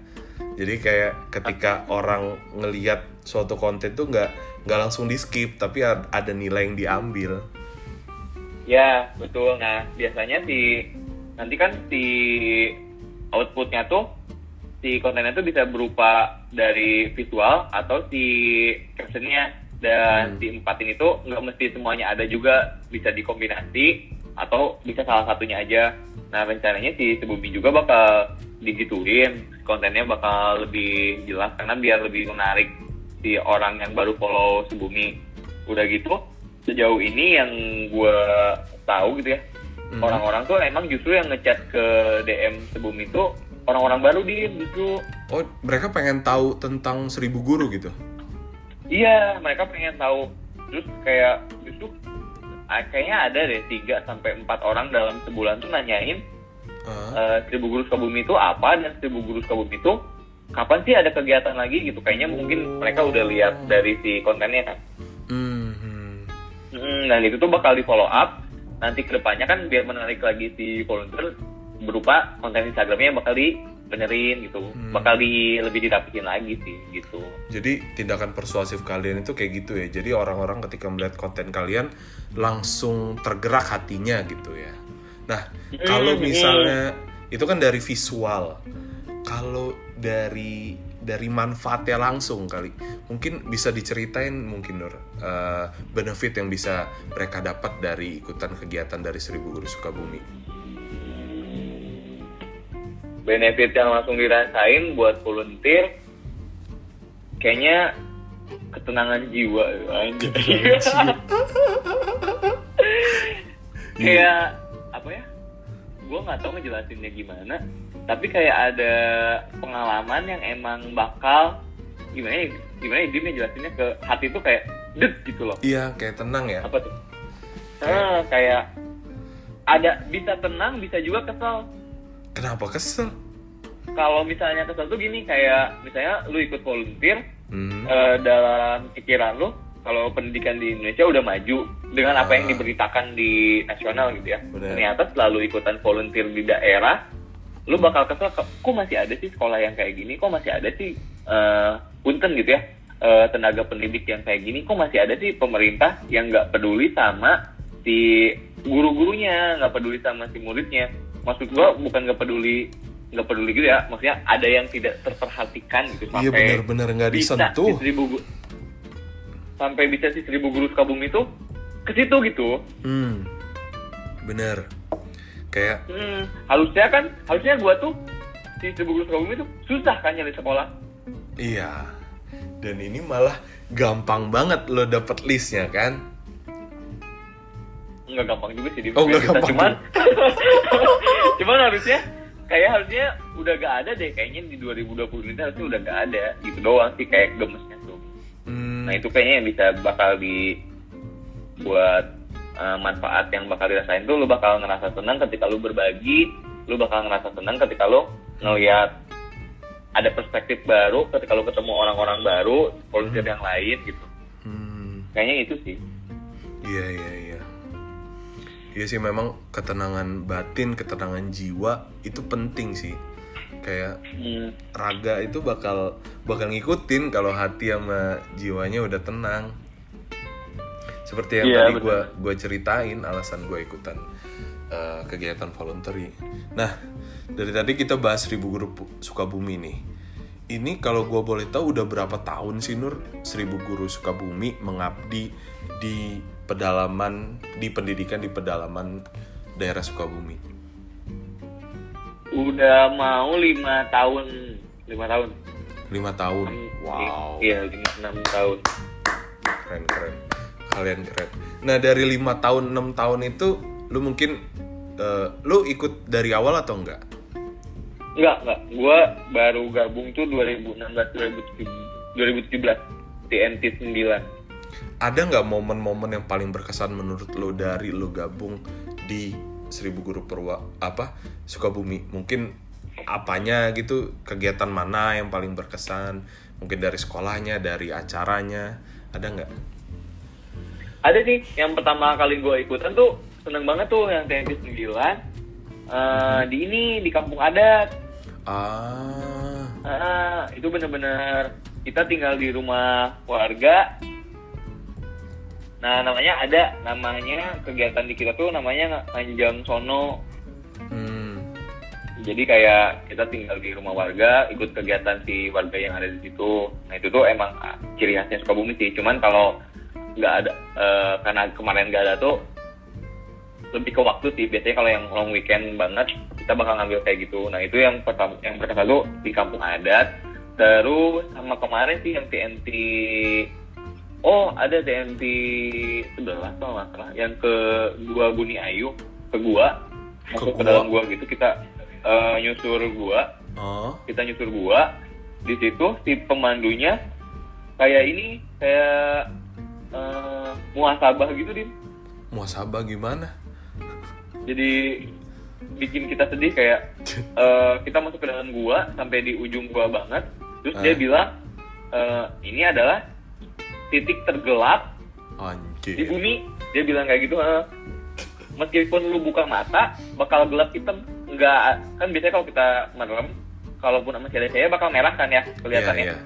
Jadi kayak ketika orang ngeliat suatu konten tuh nggak nggak langsung di skip, tapi ad- ada nilai yang diambil. Ya, betul. Nah, biasanya si nanti kan si outputnya tuh si kontennya tuh bisa berupa dari visual atau si captionnya dan si empat ini tuh nggak mesti semuanya ada juga bisa dikombinasi atau bisa salah satunya aja. Nah, rencananya si Sebumi juga bakal digituin kontennya bakal lebih jelas karena biar lebih menarik si orang yang baru follow Sebumi. Udah gitu, sejauh ini yang gue tahu gitu ya Mhm. orang-orang tuh emang justru yang ngechat ke DM Sebumi itu orang-orang baru dia justru Oh, mereka pengen tahu tentang seribu guru gitu. iya mereka pengen tahu. Terus kayak justru ah, kayaknya ada deh 3 sampai empat orang dalam sebulan tuh nanyain Ah, eh, Seribu Guru Sukabumi itu apa dan Seribu Guru Sukabumi itu kapan sih ada kegiatan lagi gitu. Kayaknya mungkin mereka udah lihat dari si kontennya kan. Hmm, hmm. Hmm, dan itu tuh bakal di follow up. Nanti ke depannya kan biar menarik lagi si volunteer berupa konten Instagramnya yang bakal dibenerin gitu Hmm. bakal di lebih dirapiin lagi sih gitu Jadi tindakan persuasif kalian itu kayak gitu ya. Jadi orang-orang ketika melihat konten kalian langsung tergerak hatinya gitu ya. Nah, kalau Mm, misalnya itu kan dari visual. Kalau dari dari manfaatnya langsung kali, mungkin bisa diceritain mungkin Nur eh, benefit yang bisa mereka dapat dari ikutan kegiatan dari Seribu Guru Sukabumi. Benefit yang langsung dirasain buat volunteer kayaknya ketenangan jiwa. Anjir. kayak apa ya gue nggak tahu ngejelasinnya gimana tapi kayak ada pengalaman yang emang bakal gimana ya gimana ya dia ngejelasinnya ke hati tuh kayak deg gitu loh. Iya, kayak tenang ya. apa tuh? Ah, kayak ada bisa tenang bisa juga kesel Kenapa kesel? kalau misalnya kesel tuh gini kayak misalnya lu ikut volunteer Hmm. eh, dalam pikiran lu kalau pendidikan di Indonesia udah maju dengan apa yang Ah. diberitakan di nasional gitu ya Benar. ternyata selalu ikutan volunteer di daerah lu bakal kesel kok masih ada sih sekolah yang kayak gini kok masih ada sih eh, punten gitu ya eh, tenaga pendidik yang kayak gini kok masih ada sih pemerintah yang nggak peduli sama si guru-gurunya nggak peduli sama si muridnya maksud gua bukan nggak peduli nggak peduli gitu ya maksudnya ada yang tidak terperhatikan gitu Iya sampai benar-benar nggak bisa disentuh. si seribu gu- sampai bisa si seribu guru Sukabumi itu ke situ gitu Hmm, bener. Kayak hmm, harusnya kan harusnya gua tuh si seribu guru Sukabumi itu susah kan nyari sekolah iya. Dan ini malah gampang banget lo dapet listnya kan? Nggak gampang juga sih di Oh, kita. gampang cuman cuman harusnya kayak harusnya udah gak ada deh kayaknya di 2020 ini harusnya udah gak ada gitu doang sih kayak gemesnya tuh Hmm, Nah itu kayaknya yang bisa bakal di buat eh, manfaat yang bakal dirasain tuh lu bakal ngerasa senang ketika lu berbagi, lu bakal ngerasa senang ketika lu ngeliat ada perspektif baru ketika lu ketemu orang-orang baru, volunteer yang lain gitu. hmm, Kayaknya itu sih. iya iya iya. Iya sih memang ketenangan batin, ketenangan jiwa itu penting sih. Kayak Hmm, raga itu bakal bakal ngikutin kalau hati sama jiwanya udah tenang. Seperti yang Iya, tadi gue gue ceritain alasan gue ikutan eh, kegiatan voluntary. Nah dari tadi kita bahas Seribu Guru Sukabumi nih. Ini kalau gue boleh tahu udah berapa tahun sih Nur Seribu Guru Sukabumi mengabdi di pedalaman di pendidikan di pedalaman daerah Sukabumi. udah mau lima tahun, lima tahun. Lima tahun. Wow. Iya lima enam tahun. keren keren kalian keren nah dari lima tahun enam tahun itu lu mungkin eh, lu ikut dari awal atau enggak Enggak, enggak. Gua baru gabung tuh 2016 2017 TNT 9. Ada nggak momen-momen yang paling berkesan menurut lo dari lo gabung di Seribu Guru Perwa apa Sukabumi? Mungkin apanya gitu kegiatan mana yang paling berkesan? Mungkin dari sekolahnya dari acaranya ada nggak? Ada sih. Yang pertama kali gua ikutan tuh seneng banget tuh yang TNT 9 eh, di ini di kampung adat. ah. Ah, itu bener-bener kita tinggal di rumah warga. Nah, namanya ada namanya kegiatan di kita tuh namanya Anjang Sono. hmm, Jadi kayak kita tinggal di rumah warga, ikut kegiatan si warga yang ada di situ. Nah, itu tuh emang ciri khasnya Sukabumi sih. Cuman kalau nggak ada eh, karena kemarin nggak ada tuh lebih ke waktu sih. Biasanya kalau yang long weekend banget kita bakal ngambil kayak gitu. Nah, itu yang pertama yang pertama tuh di kampung adat. Terus sama kemarin sih yang TNT Oh, ada TNT 11 kalau nggak salah yang ke gua Buni Ayu, ke gua masuk ke, gua? dalam gua gitu kita eh, nyusur gua, oh kita nyusur gua. Di situ si pemandunya kayak ini kayak eh, muasabah gitu, Dim. muasabah gimana jadi bikin kita sedih kayak eh, kita masuk ke dalam gua sampai di ujung gua banget terus dia Ah. bilang eh, ini adalah titik tergelap di anjir bumi dia bilang kayak gitu "Eh, meskipun lu buka mata bakal gelap hitam nggak kan biasanya kalau kita merem kalaupun masih ada cahaya bakal merah kan ya kelihatannya iya.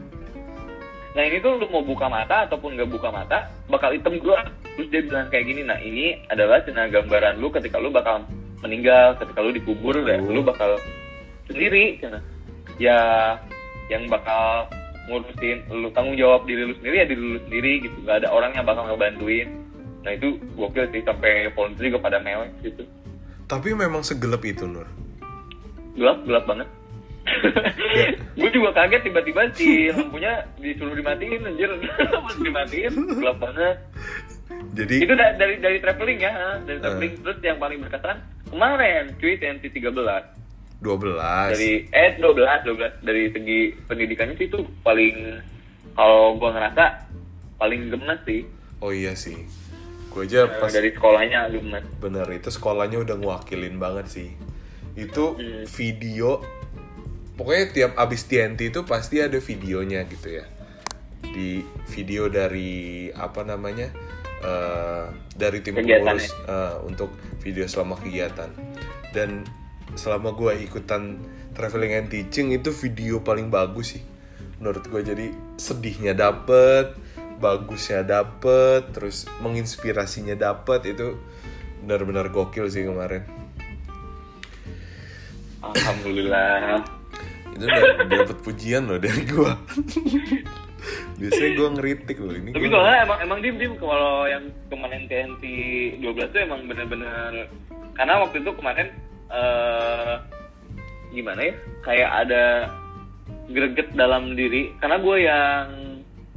nah ini tuh lu mau buka mata ataupun nggak buka mata bakal hitam gelap terus dia bilang kayak gini nah ini adalah cina gambaran lu ketika lu bakal meninggal ketika lu dikubur ya Oh. lu bakal sendiri cina. ya yang bakal ngurusin lu tanggung jawab diri lu sendiri ya diri lu sendiri gitu. Nggak ada orang yang bakal ngebantuin. Nah itu gokil sih sampai volunteer juga pada mewek gitu. Tapi memang segelap itu Nur. Gelap gelap banget. Gue juga kaget tiba-tiba si lampunya disuruh dimatiin anjir. Pas dimatiin gelap banget. Jadi itu da- dari dari traveling ya dari Eh. traveling. Terus yang paling berkesan kemarin cuy TNT 13 12 dari eh 12 12 dari segi pendidikannya sih itu paling kalau gua ngerasa paling gemes sih. Oh iya sih. Gue aja Eh, pas dari sekolahnya gemes. Bener itu sekolahnya udah ngewakilin banget sih. Itu Hmm. video pokoknya tiap abis TNT itu pasti ada videonya gitu ya. Di video dari apa namanya eh, dari tim pengurus eh, untuk video selama kegiatan. Dan selama gue ikutan traveling and teaching itu video paling bagus sih. Menurut gue jadi sedihnya dapet bagusnya dapet terus menginspirasinya dapet itu benar-benar gokil sih kemarin. Alhamdulillah. Itu udah dapet pujian loh dari gua. Biasanya gua ngeritik loh ini tapi soalnya emang emang dim dim kalau yang kemarin TNT 12 tuh emang bener-bener karena waktu itu kemarin eh gimana ya? Kayak ada greget dalam diri. Karena gue yang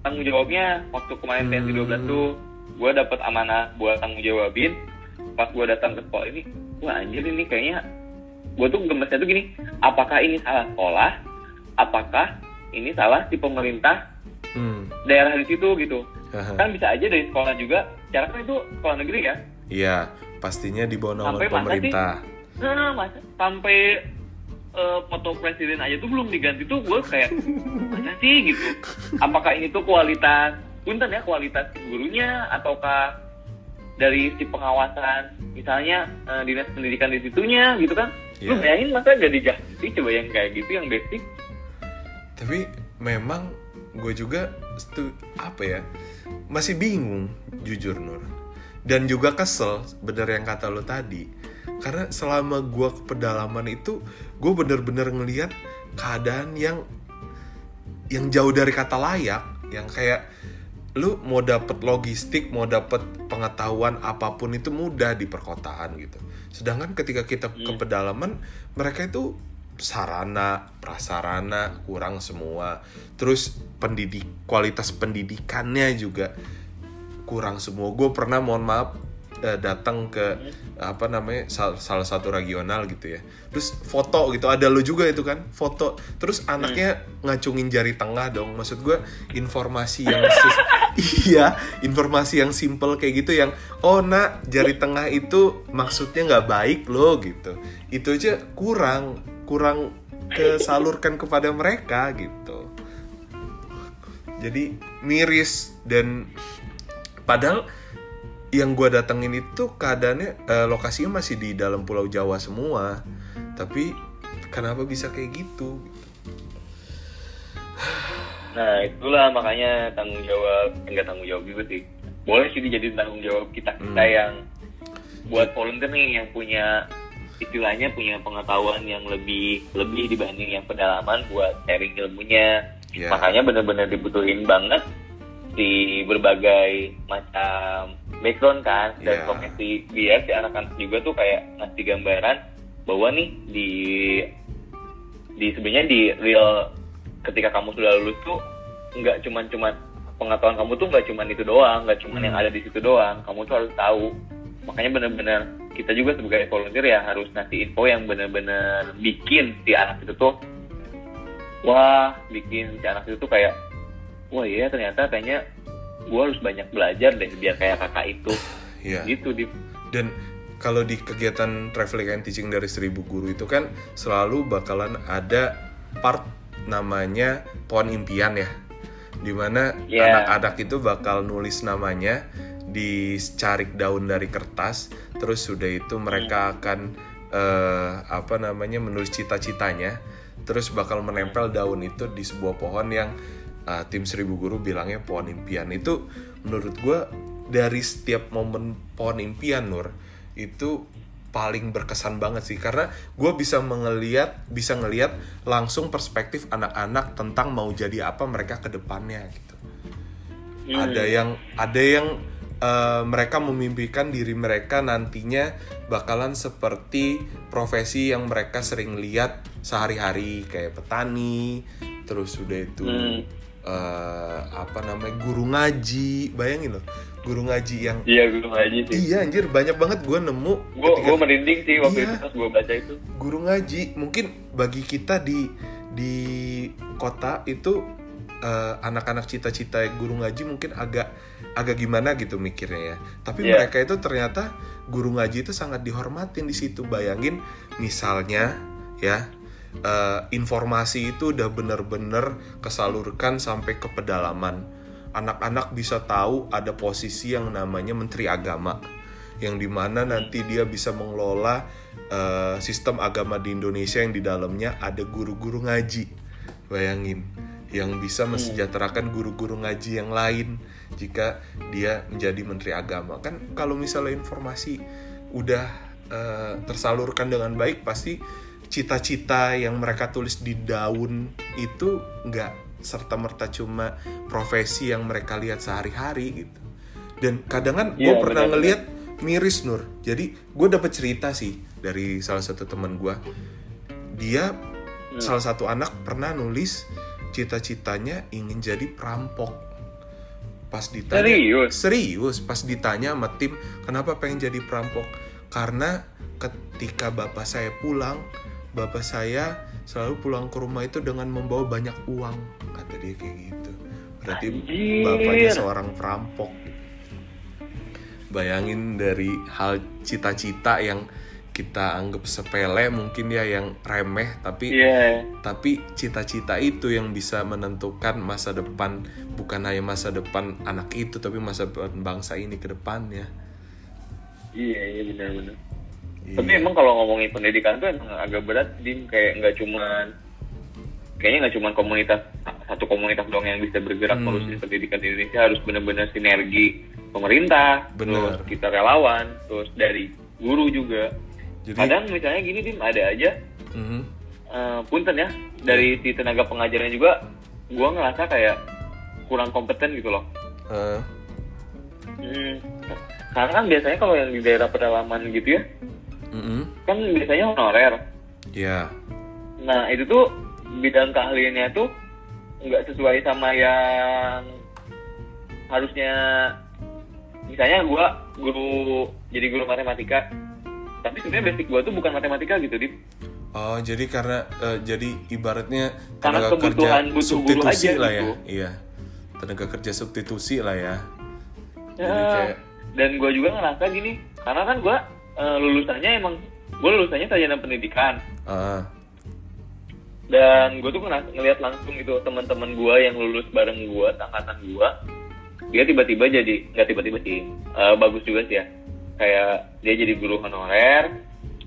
tanggung jawabnya waktu kemarin TNT 12 tuh gue dapet amanah buat tanggung jawabin. Pas gue datang ke sekolah ini wah anjir ini kayaknya gue tuh gemesnya tuh gini apakah ini salah sekolah? Apakah ini salah si pemerintah Hmm. daerah di situ? Gitu. Kan bisa aja dari sekolah juga. Cara kan itu sekolah negeri ya? Iya pastinya di bawah naungan pemerintah nah masa sampai eh, foto presiden aja tuh belum diganti tuh gue kayak mana sih? gitu. Apakah ini tuh kualitas punten ya kualitas gurunya ataukah dari si pengawasan misalnya eh, dinas pendidikan di situnya gitu kan? Lu Iya. bayangin masa gak dijahiti coba yang kayak gitu yang basic? Tapi memang gue juga stu- apa ya masih bingung jujur Nur. Dan juga kesel bener yang kata lo tadi karena selama gue ke pedalaman itu gue bener-bener ngelihat keadaan yang yang jauh dari kata layak. Yang kayak lu mau dapet logistik mau dapet pengetahuan apa pun itu mudah di perkotaan gitu. Sedangkan ketika kita ke Hmm. pedalaman mereka itu sarana prasarana kurang semua. Terus pendidik kualitas pendidikannya juga kurang semua. Gue pernah mohon maaf eh, datang ke apa namanya sal- salah satu regional gitu ya. Terus foto gitu ada lo juga itu kan foto. Terus anaknya ngacungin jari tengah dong. Maksud gue informasi yang iya informasi yang simple kayak gitu yang oh nak jari tengah itu maksudnya nggak baik loh gitu. Itu aja kurang kurang kesalurkan kepada mereka gitu. Jadi miris dan padahal yang gue datengin itu keadaannya eh, lokasinya masih di dalam Pulau Jawa semua tapi kenapa bisa kayak gitu Nah itulah makanya tanggung jawab enggak tanggung jawab juga sih. Boleh sih dijadiin tanggung jawab kita kita Hmm. yang buat volunteer nih yang punya istilahnya punya pengetahuan yang lebih lebih dibanding yang pedalaman buat sharing ilmunya. Ya. Makanya bener-bener dibutuhin banget di berbagai macam background kan dan Ya. profesi biar si anak-anak juga tuh kayak ngasih gambaran bahwa nih di di sebenarnya di real ketika kamu sudah lulus tuh nggak cuman cuman pengetahuan kamu tuh nggak cuman itu doang nggak cuman Hmm. yang ada di situ doang kamu tuh harus tahu makanya benar-benar kita juga sebagai volunteer ya harus ngasih info yang benar-benar bikin si anak itu tuh wah bikin si anak itu tuh kayak wah iya ternyata kayaknya gue harus banyak belajar deh biar kayak kakak itu. Ya gitu di dan kalau di kegiatan traveling and teaching dari seribu guru itu kan selalu bakalan ada part namanya pohon impian ya. Di mana Yeah. anak-anak itu bakal nulis namanya di carik daun dari kertas terus sudah itu mereka akan eh, apa namanya menulis cita-citanya terus bakal menempel daun itu di sebuah pohon yang eh, tim seribu guru bilangnya pohon impian itu menurut gue dari setiap momen pohon impian Nur itu paling berkesan banget sih karena gue bisa mengeliat bisa ngeliat langsung perspektif anak-anak tentang mau jadi apa mereka ke depannya gitu Hmm. ada yang ada yang eh, mereka memimpikan diri mereka nantinya bakalan seperti profesi yang mereka sering lihat sehari-hari kayak petani terus udah itu Hmm. Eh, apa namanya guru ngaji. Bayangin loh guru ngaji yang iya gue aja sih. Iya anjir banyak banget gue nemu gue ketika- gue merinding sih waktu Iya. itu pas gue baca itu. Guru ngaji mungkin bagi kita di di kota itu eh, anak-anak cita-cita guru ngaji mungkin agak agak gimana gitu mikirnya ya. Tapi Iya. mereka itu ternyata guru ngaji itu sangat dihormatin di situ. Bayangin misalnya ya eh, informasi itu udah bener-bener kesalurkan sampai ke pedalaman. Anak-anak bisa tahu ada posisi yang namanya menteri agama yang di mana nanti dia bisa mengelola eh, sistem agama di Indonesia yang di dalamnya ada guru-guru ngaji. Bayangin yang bisa mensejahterakan guru-guru ngaji yang lain jika dia menjadi menteri agama. Kan kalau misalnya informasi udah eh, tersalurkan dengan baik pasti cita-cita yang mereka tulis di daun itu nggak serta merta cuma profesi yang mereka lihat sehari-hari gitu dan kadang kan gue Iya, pernah benar-benar. ngeliat miris Nur jadi gue dapet cerita sih dari salah satu teman gue dia Hmm. salah satu anak pernah nulis cita-citanya ingin jadi perampok pas ditanya Serius? serius pas ditanya sama tim kenapa pengen jadi perampok karena ketika bapak saya pulang bapak saya selalu pulang ke rumah itu dengan membawa banyak uang kata dia kayak gitu. Berarti Anjir. bapaknya seorang perampok. Bayangin dari hal cita-cita yang kita anggap sepele mungkin ya yang remeh tapi iya. tapi cita-cita itu yang bisa menentukan masa depan bukan hanya masa depan anak itu tapi masa depan bangsa ini ke depannya. Iya iya benar-benar Iya. tapi emang kalau ngomongin pendidikan tuh emang agak berat dim kayak nggak cuman kayaknya nggak cuman komunitas satu komunitas doang yang bisa bergerak Hmm. melurusin pendidikan di Indonesia harus benar-benar sinergi pemerintah Benar. terus kita relawan terus dari guru juga jadi kadang misalnya gini dim ada aja Mhm. eh, punten ya dari si tenaga pengajarnya juga gua ngerasa kayak kurang kompeten gitu loh Eh, Hmm. Karena kan biasanya kalau yang di daerah pedalaman gitu ya, mhm. kan biasanya honorer. ya Nah itu tuh bidang keahliannya tuh nggak sesuai sama yang harusnya misalnya gue guru jadi guru matematika tapi sebenarnya basic gue tuh bukan matematika gitu di Oh, jadi karena eh, jadi ibaratnya Karena tenaga kerja substitusi aja lah ya. gitu. Iya. Tenaga kerja substitusi lah ya. Jadi Ya, kayak dan gue juga ngerasa gini karena kan gue lulusannya emang gue lulusannya sarjana pendidikan. Ah, dan gue tuh ngeras- ngeliat langsung gitu teman-teman gue yang lulus bareng gue angkatan gue dia tiba-tiba jadi nggak tiba-tiba sih eh, bagus juga sih ya. Kayak dia jadi guru honorer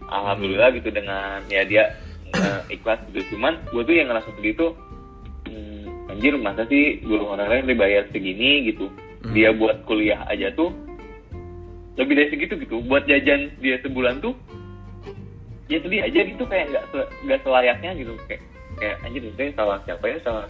alhamdulillah gitu dengan ya dia eh, ikhlas gitu. Cuman gue tuh yang ngerasa begitu hmm, anjir masa sih guru honorer dibayar segini gitu? Dia buat kuliah aja tuh lebih dari segitu gitu. Buat jajan dia sebulan tuh ya sedih aja gitu kayak nggak nggak selayaknya gitu. Kayak kayak anjir itu salah siapa ya? Salah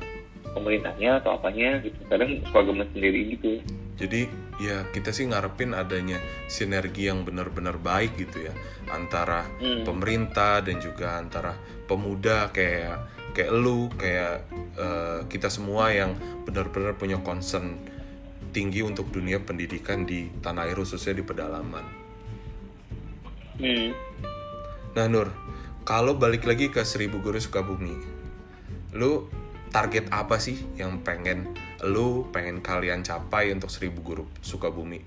pemerintahnya atau apanya gitu. Kadang suka gemes sendiri gitu. Jadi ya kita sih ngarepin adanya sinergi yang benar-benar baik gitu ya. Antara Hmm. pemerintah dan juga antara pemuda kayak kayak lu kayak eh, kita semua yang benar-benar punya concern tinggi untuk dunia pendidikan di tanah air khususnya di pedalaman. hmm. Nah Nur, kalau balik lagi ke Seribu Guru Sukabumi, lu target apa sih yang pengen lu pengen kalian capai untuk Seribu Guru Sukabumi?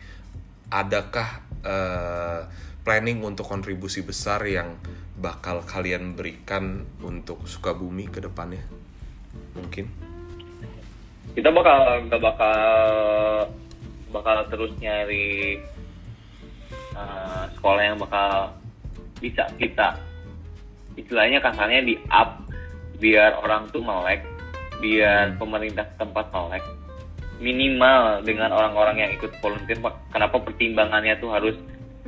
Adakah eh, planning untuk kontribusi besar yang bakal kalian berikan untuk Sukabumi ke depannya? Mungkin. Kita bakal nggak bakal bakal terus nyari uh, sekolah yang bakal bisa kita. Istilahnya kasarnya di up biar orang tuh melek biar pemerintah tempat melek. Minimal dengan orang-orang yang ikut volunteer kenapa pertimbangannya tuh harus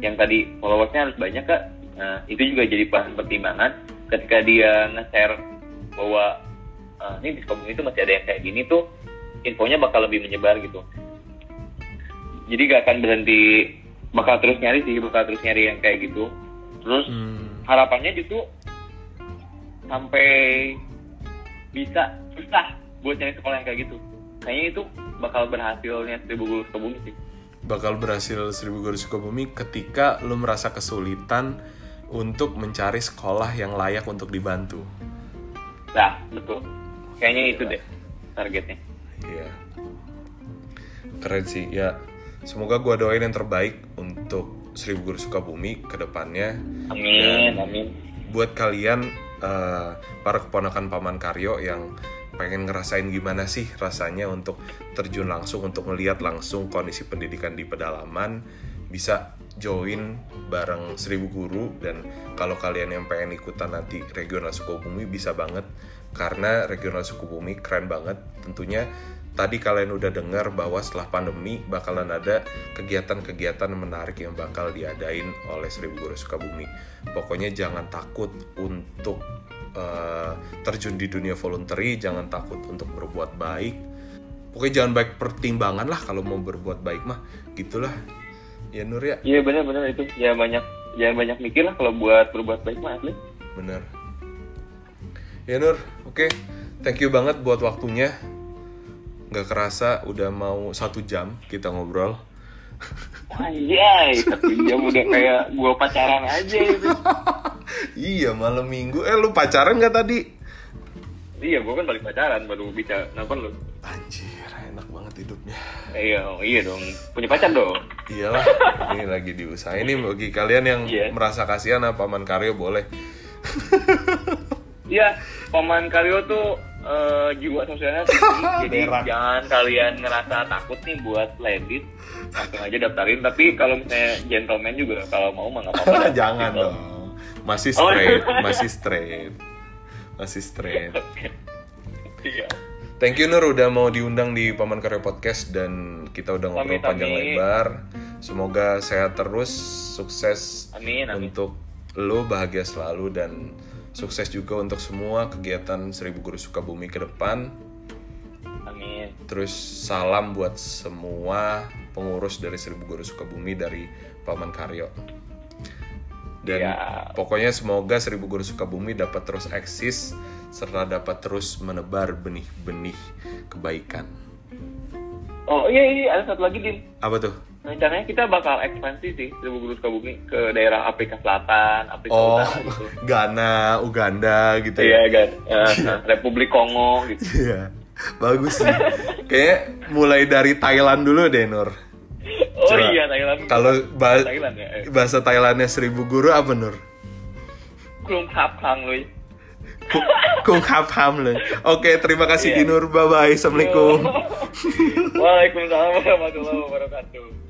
yang tadi followersnya harus banyak kak? Nah, itu juga jadi bahan pertimbangan. Ketika dia nge-share bahwa "Ah, ini di itu masih ada yang kayak gini tuh infonya bakal lebih menyebar gitu. Jadi gak akan berhenti bakal terus nyari sih bakal terus nyari yang kayak gitu. Terus Hmm. harapannya justru sampai bisa susah buat nyari sekolah yang kayak gitu. Kayaknya itu bakal berhasilnya seribu guru Sukabumi sih. Bakal berhasil Seribu Guru Sukabumi ketika lu merasa kesulitan untuk mencari sekolah yang layak untuk dibantu. nah betul. Kayaknya itu deh targetnya Iya. Keren sih. Ya, semoga gua doain yang terbaik untuk Seribu Guru Sukabumi ke depannya. amin Dan amin Buat kalian eh, para keponakan Paman Karyo yang pengen ngerasain gimana sih rasanya untuk terjun langsung untuk melihat langsung kondisi pendidikan di pedalaman bisa join bareng seribu guru dan kalau kalian yang pengen ikutan nanti regional Sukabumi bisa banget karena regional Sukabumi keren banget tentunya tadi kalian udah dengar bahwa setelah pandemi bakalan ada kegiatan-kegiatan menarik yang bakal diadain oleh Seribu Guru Sukabumi. Pokoknya jangan takut untuk eh, terjun di dunia voluntary, jangan takut untuk berbuat baik. Pokoknya jangan baik pertimbangan lah kalau mau berbuat baik mah, gitulah. Ya Nur ya, iya benar-benar itu ya banyak jangan banyak mikir lah kalau buat berbuat baik mah asli bener. Ya Nur, oke, thank you banget buat waktunya. Nggak kerasa udah mau satu jam kita ngobrol. Anjay, satu jam udah kayak gua pacaran aja itu. iya malam minggu. Eh lu pacaran nggak tadi? iya, gua kan balik pacaran baru bisa nelfon lu. Anjir, enak banget hidupnya. Iya, oh, iya dong. Punya pacar dong. Iyalah, ini lagi diusahain ini bagi kalian yang Iya. merasa kasihan apa paman karyo boleh. Iya, paman Karyo tuh eh, jiwa sosialnya tinggi, jadi Berak. jangan kalian ngerasa takut nih buat ladies langsung aja daftarin. Tapi kalau misalnya gentleman juga kalau mau mah nggak apa-apa. Jangan Gitu. dong. Masih Oh. straight, masih straight. Masih straight. Iya. Thank you Nur udah mau diundang di Paman Karyo Podcast dan kita udah ngobrol panjang lebar. Semoga sehat terus, sukses Amin, amin. untuk lo bahagia selalu dan sukses juga untuk semua kegiatan Seribu Guru Sukabumi ke depan. Amin. Terus salam buat semua pengurus dari Seribu Guru Sukabumi dari Paman Karyo. Dan Ya. pokoknya semoga Seribu Guru Sukabumi dapat terus eksis serta dapat terus menebar benih-benih kebaikan. Oh iya, iya ada satu lagi Din. Apa tuh? Rencananya kita bakal ekspansi sih Seribu Guru Sukabumi ke daerah Afrika Selatan, Afrika Oh, Utara gitu. Ghana, Uganda gitu Iya ya. kan, Eh, Republik Kongo gitu. Iya. Bagus sih. Kayak mulai dari Thailand dulu deh, Nur. Oh Coba. iya Thailand. Kalau ba- Thailand ya. eh. bahasa Thailandnya seribu guru apa, Nur? Krum Hap Kang Lui. Ku- Kung hap ham le. Oke, terima kasih Iya. Dinur. Bye bye. Assalamualaikum. Waalaikumsalam warahmatullahi wabarakatuh.